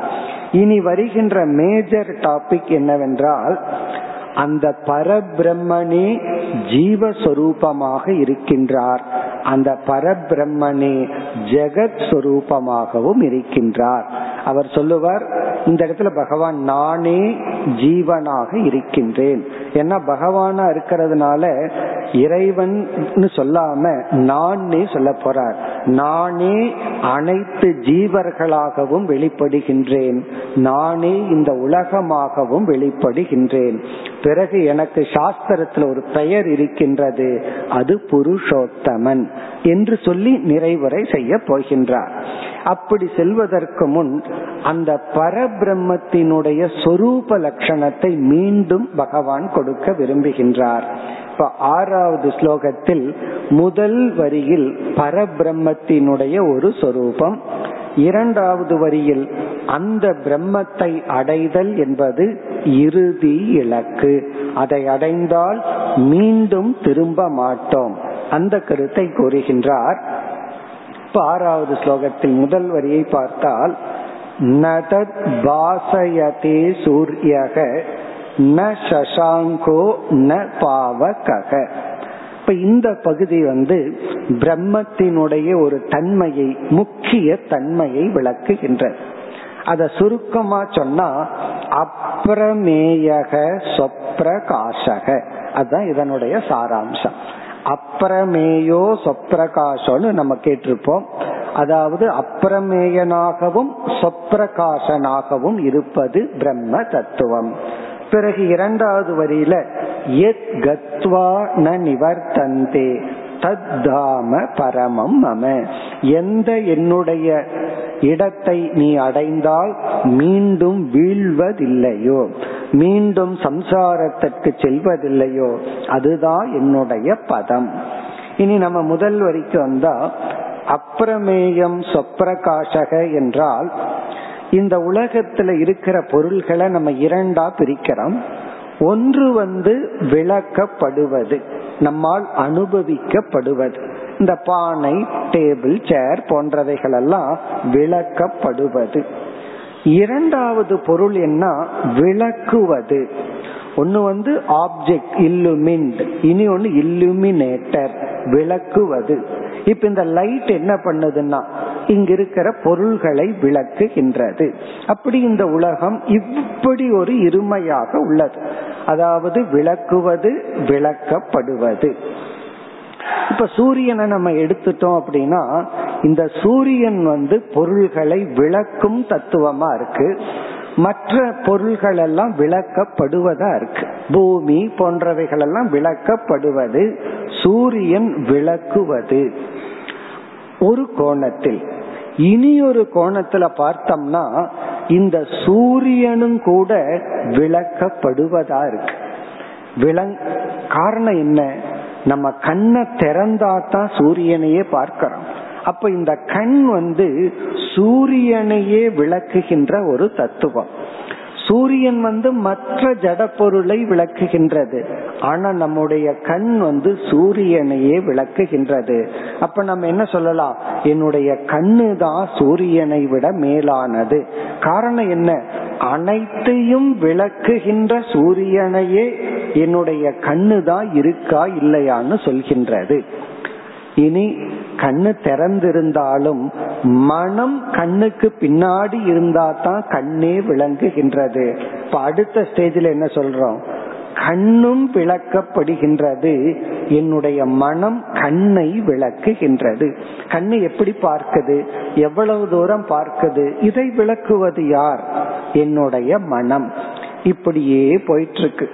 இனி வருகின்ற மேஜர் டாபிக் என்னவென்றால் அந்த பரபிரம்மனே ஜீவஸ்வரூபமாக இருக்கின்றார். அந்த பரபிரம்மனே ஜெகத் சொரூபமாகவும் இருக்கின்றார். அவர் சொல்லுவார் இந்த இடத்துல பகவான் நானே ஜீவனாக இருக்கின்றேன். ஏன்னா பகவானா இருக்கிறதுனால இறைவன் சொல்லாம நானே சொல்ல போறார். நானே அனைத்து ஜீவர்களாகவும் வெளிப்படுகின்றேன். நானே இந்த உலகமாகவும் வெளிப்படுகின்றேன். பிறகு எனக்கு சாஸ்திரத்துல ஒரு பெயர் இருக்கின்றது. அது புருஷோத்தமன் என்று சொல்லி நிறைவுரை செய்ய போகின்றார். அப்படி செல்வதற்கு முன் அந்த பரபிரம்மத்தினுடைய சொரூப லட்சணத்தை மீண்டும் பகவான் கொடுக்க விரும்புகின்றார். இப்ப ஆறாவது ஸ்லோகத்தில் முதல் வரியில் பரபிரம்மத்தினுடைய ஒரு சொரூபம் இரண்டாவது வரியில் அந்த பிரம்மத்தை அடைதல் என்பது இறுதி இலக்கு. அதை அடைந்தால் மீண்டும் திரும்ப மாட்டோம். அந்த கருத்தை கூறுகின்றார். இப்ப ஆறாவது ஸ்லோகத்தில் முதல் வரியை பார்த்தால் நதத் பாசயதே சூரியக ந சசாங்கோ ந பாவகக. இப்ப இந்த பகுதி வந்து பிரம்மத்தினுடைய ஒரு தன்மையை முக்கிய தன்மையை விளக்குகின்றது. அத சுருக்கமா சொன்னா அப்பிரமேயக சொப்ரகாசக. அதுதான் இதனுடைய சாராம்சம். அப்பிரமேயோ சொப்ரகாசம்னு நம்ம கேட்டிருப்போம். அதாவது அப்பிரமேயனாகவும் சொப்பிரகாசனாகவும் இருப்பது பிரம்ம தத்துவம். பிறகு இரண்டாவது வரியில எத் கத்வா ந நிவர்த்தந்தே தத்தாம பரமம் மம எந்த என்னுடைய இடத்தை நீ அடைந்தால் மீண்டும் வீழ்வதில்லையோ? மீண்டும் சம்சாரத்திற்கு செல்வதில்லையோ? அதுதான் என்னுடைய பதம். இனி நம்ம முதல் வரிக்கு வந்தா அப்பிரமேயம் சொப்பிரகாசக என்றால் இந்த உலகத்துல இருக்கிற பொருள்களை நம்ம இரண்டா பிரிக்கிறோம். ஒன்று வந்து விளக்கப்படுவது நம்மால் அனுபவிக்கப்படுவது. இந்த பானை டேபிள் சேர் போன்றவைகள் எல்லாம் விளக்கப்படுவது. இரண்டாவது பொருள் என்ன? விளக்குவது. ஒன்னு வந்து ஆப்ஜெக்ட் இல்லுமின்ட் இனி ஒன்னு இல்லுமினேட்டர் விளக்குவது. இப்ப இந்த லைட் என்ன பண்ணுதுன்னா இங்க இருக்கிற பொருள்களை விளக்குகின்றது. அப்படி இந்த உலகம் இப்படி ஒரு இருமையாக உள்ளது. அதாவது விளக்குவது விளக்கப்படுவது. இப்ப சூரியனை நம்ம எடுத்துட்டோம் அப்படின்னா இந்த சூரியன் வந்து பொருள்களை விளக்கும் தத்துவமா இருக்கு. மற்ற பொருள்கள் எல்லாம் விளக்கப்படுவதா இருக்கு. பூமி போன்றவைகள் எல்லாம் விளக்கப்படுவது சூரியன் விளக்குவது. ஒரு கோணத்தில். இனி ஒரு கோணத்துல பார்த்தோம்னா இந்த சூரியனும் கூட விளக்கப்படுவதா இருக்கு. விளங் காரணம் என்ன? நம்ம கண்ணை திறந்தா தான் சூரியனையே பார்க்கிறோம். அப்ப இந்த கண் வந்து சூரியனையே விளக்குகின்ற ஒரு தத்துவம். சூரியன் வந்து மற்ற ஜட பொருளை விளக்குகின்றது. ஆனா நம்முடைய கண் வந்து சூரியனையே விளக்குகின்றது. அப்ப நம்ம என்ன சொல்லலாம்? என்னுடைய கண்ணு தான் சூரியனை விட மேலானது. காரணம் என்ன? அனைத்தையும் விளக்குகின்ற சூரியனையே என்னுடைய கண்ணு தான் இருக்கா இல்லையான்னு சொல்கின்றது. இனி கண்ணு திறந்திருந்தாலும் மனம் கண்ணுக்கு பின்னாடி இருந்தா தான் கண்ணே விளங்குகின்றது. இப்ப அடுத்த ஸ்டேஜில் என்ன சொல்றோம்? கண்ணும் விளக்கப்படுகின்றது. என்னுடைய மனம் கண்ணை விளக்குகின்றது. கண்ணு எப்படி பார்க்குது? எவ்வளவு தூரம் பார்க்குது? இதை விளக்குவது யார்? என்னுடைய மனம். இப்படியே போயிட்டு இருக்கு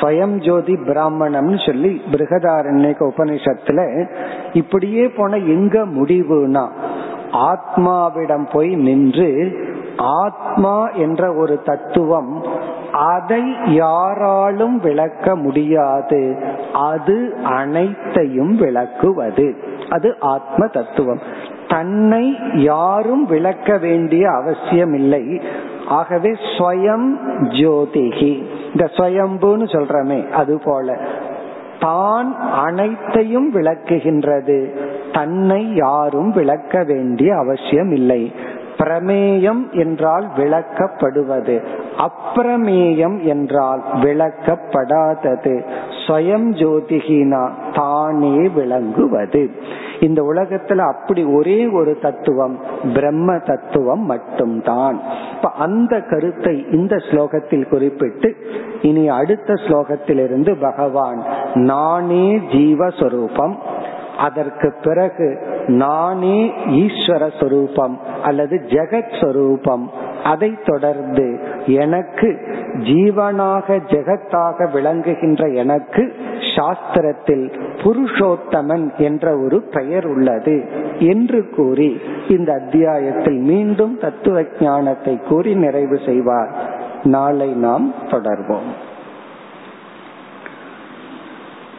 ஸ்வயம் ஜோதி பிராமணம்னு சொல்லி பிருகதாரண்யக உபனிஷத்துல இப்படியே போன எங்க முடிவுனா ஆத்மாவிடம் போய் நின்று ஆத்மா என்ற ஒரு தத்துவம் அதை யாராலும் விளக்க முடியாது. அது அனைத்தையும் விளக்குவது. அது ஆத்ம தத்துவம். தன்னை யாரும் விளக்க வேண்டிய அவசியம் இல்லை ஆகவே ஸ்வயம் ஜோதிகி. இந்த ஸ்வயம்புன்னு சொல்றமே அது போல. தான் அனைத்தையும் விளக்குகின்றது. தன்னை யாரும் விளக்க வேண்டிய அவசியம் இல்லை பிரமேயம் என்றால் விளக்கப்படுவது. அப்பிரமேயம் என்றால் விளக்கப்படாதது. ஸ்வயம் ஜோதிகினா தானே விளங்குவது. இந்த உலகத்துல அப்படி ஒரே ஒரு தத்துவம் பிரம்ம தத்துவம் மட்டும்தான். இப்ப அந்த கருத்தை இந்த ஸ்லோகத்தில் குறிப்பிட்டு இனி அடுத்த ஸ்லோகத்திலிருந்து பகவான் நானே ஜீவஸ்வரூபம் அதற்கு பிறகு நானே ஈஸ்வர சொரூபம் அல்லது ஜெகத் சொரூபம். அதை தொடர்ந்து எனக்கு ஜீவனாக ஜெகத்தாக விளங்குகின்ற எனக்கு சாஸ்திரத்தில் புருஷோத்தமன் என்ற ஒரு பெயர் உள்ளது என்று கூறி இந்த அத்தியாயத்தில் மீண்டும் தத்துவ ஞானத்தை கூறி நிறைவு செய்வார். நாளை நாம் தொடர்வோம்.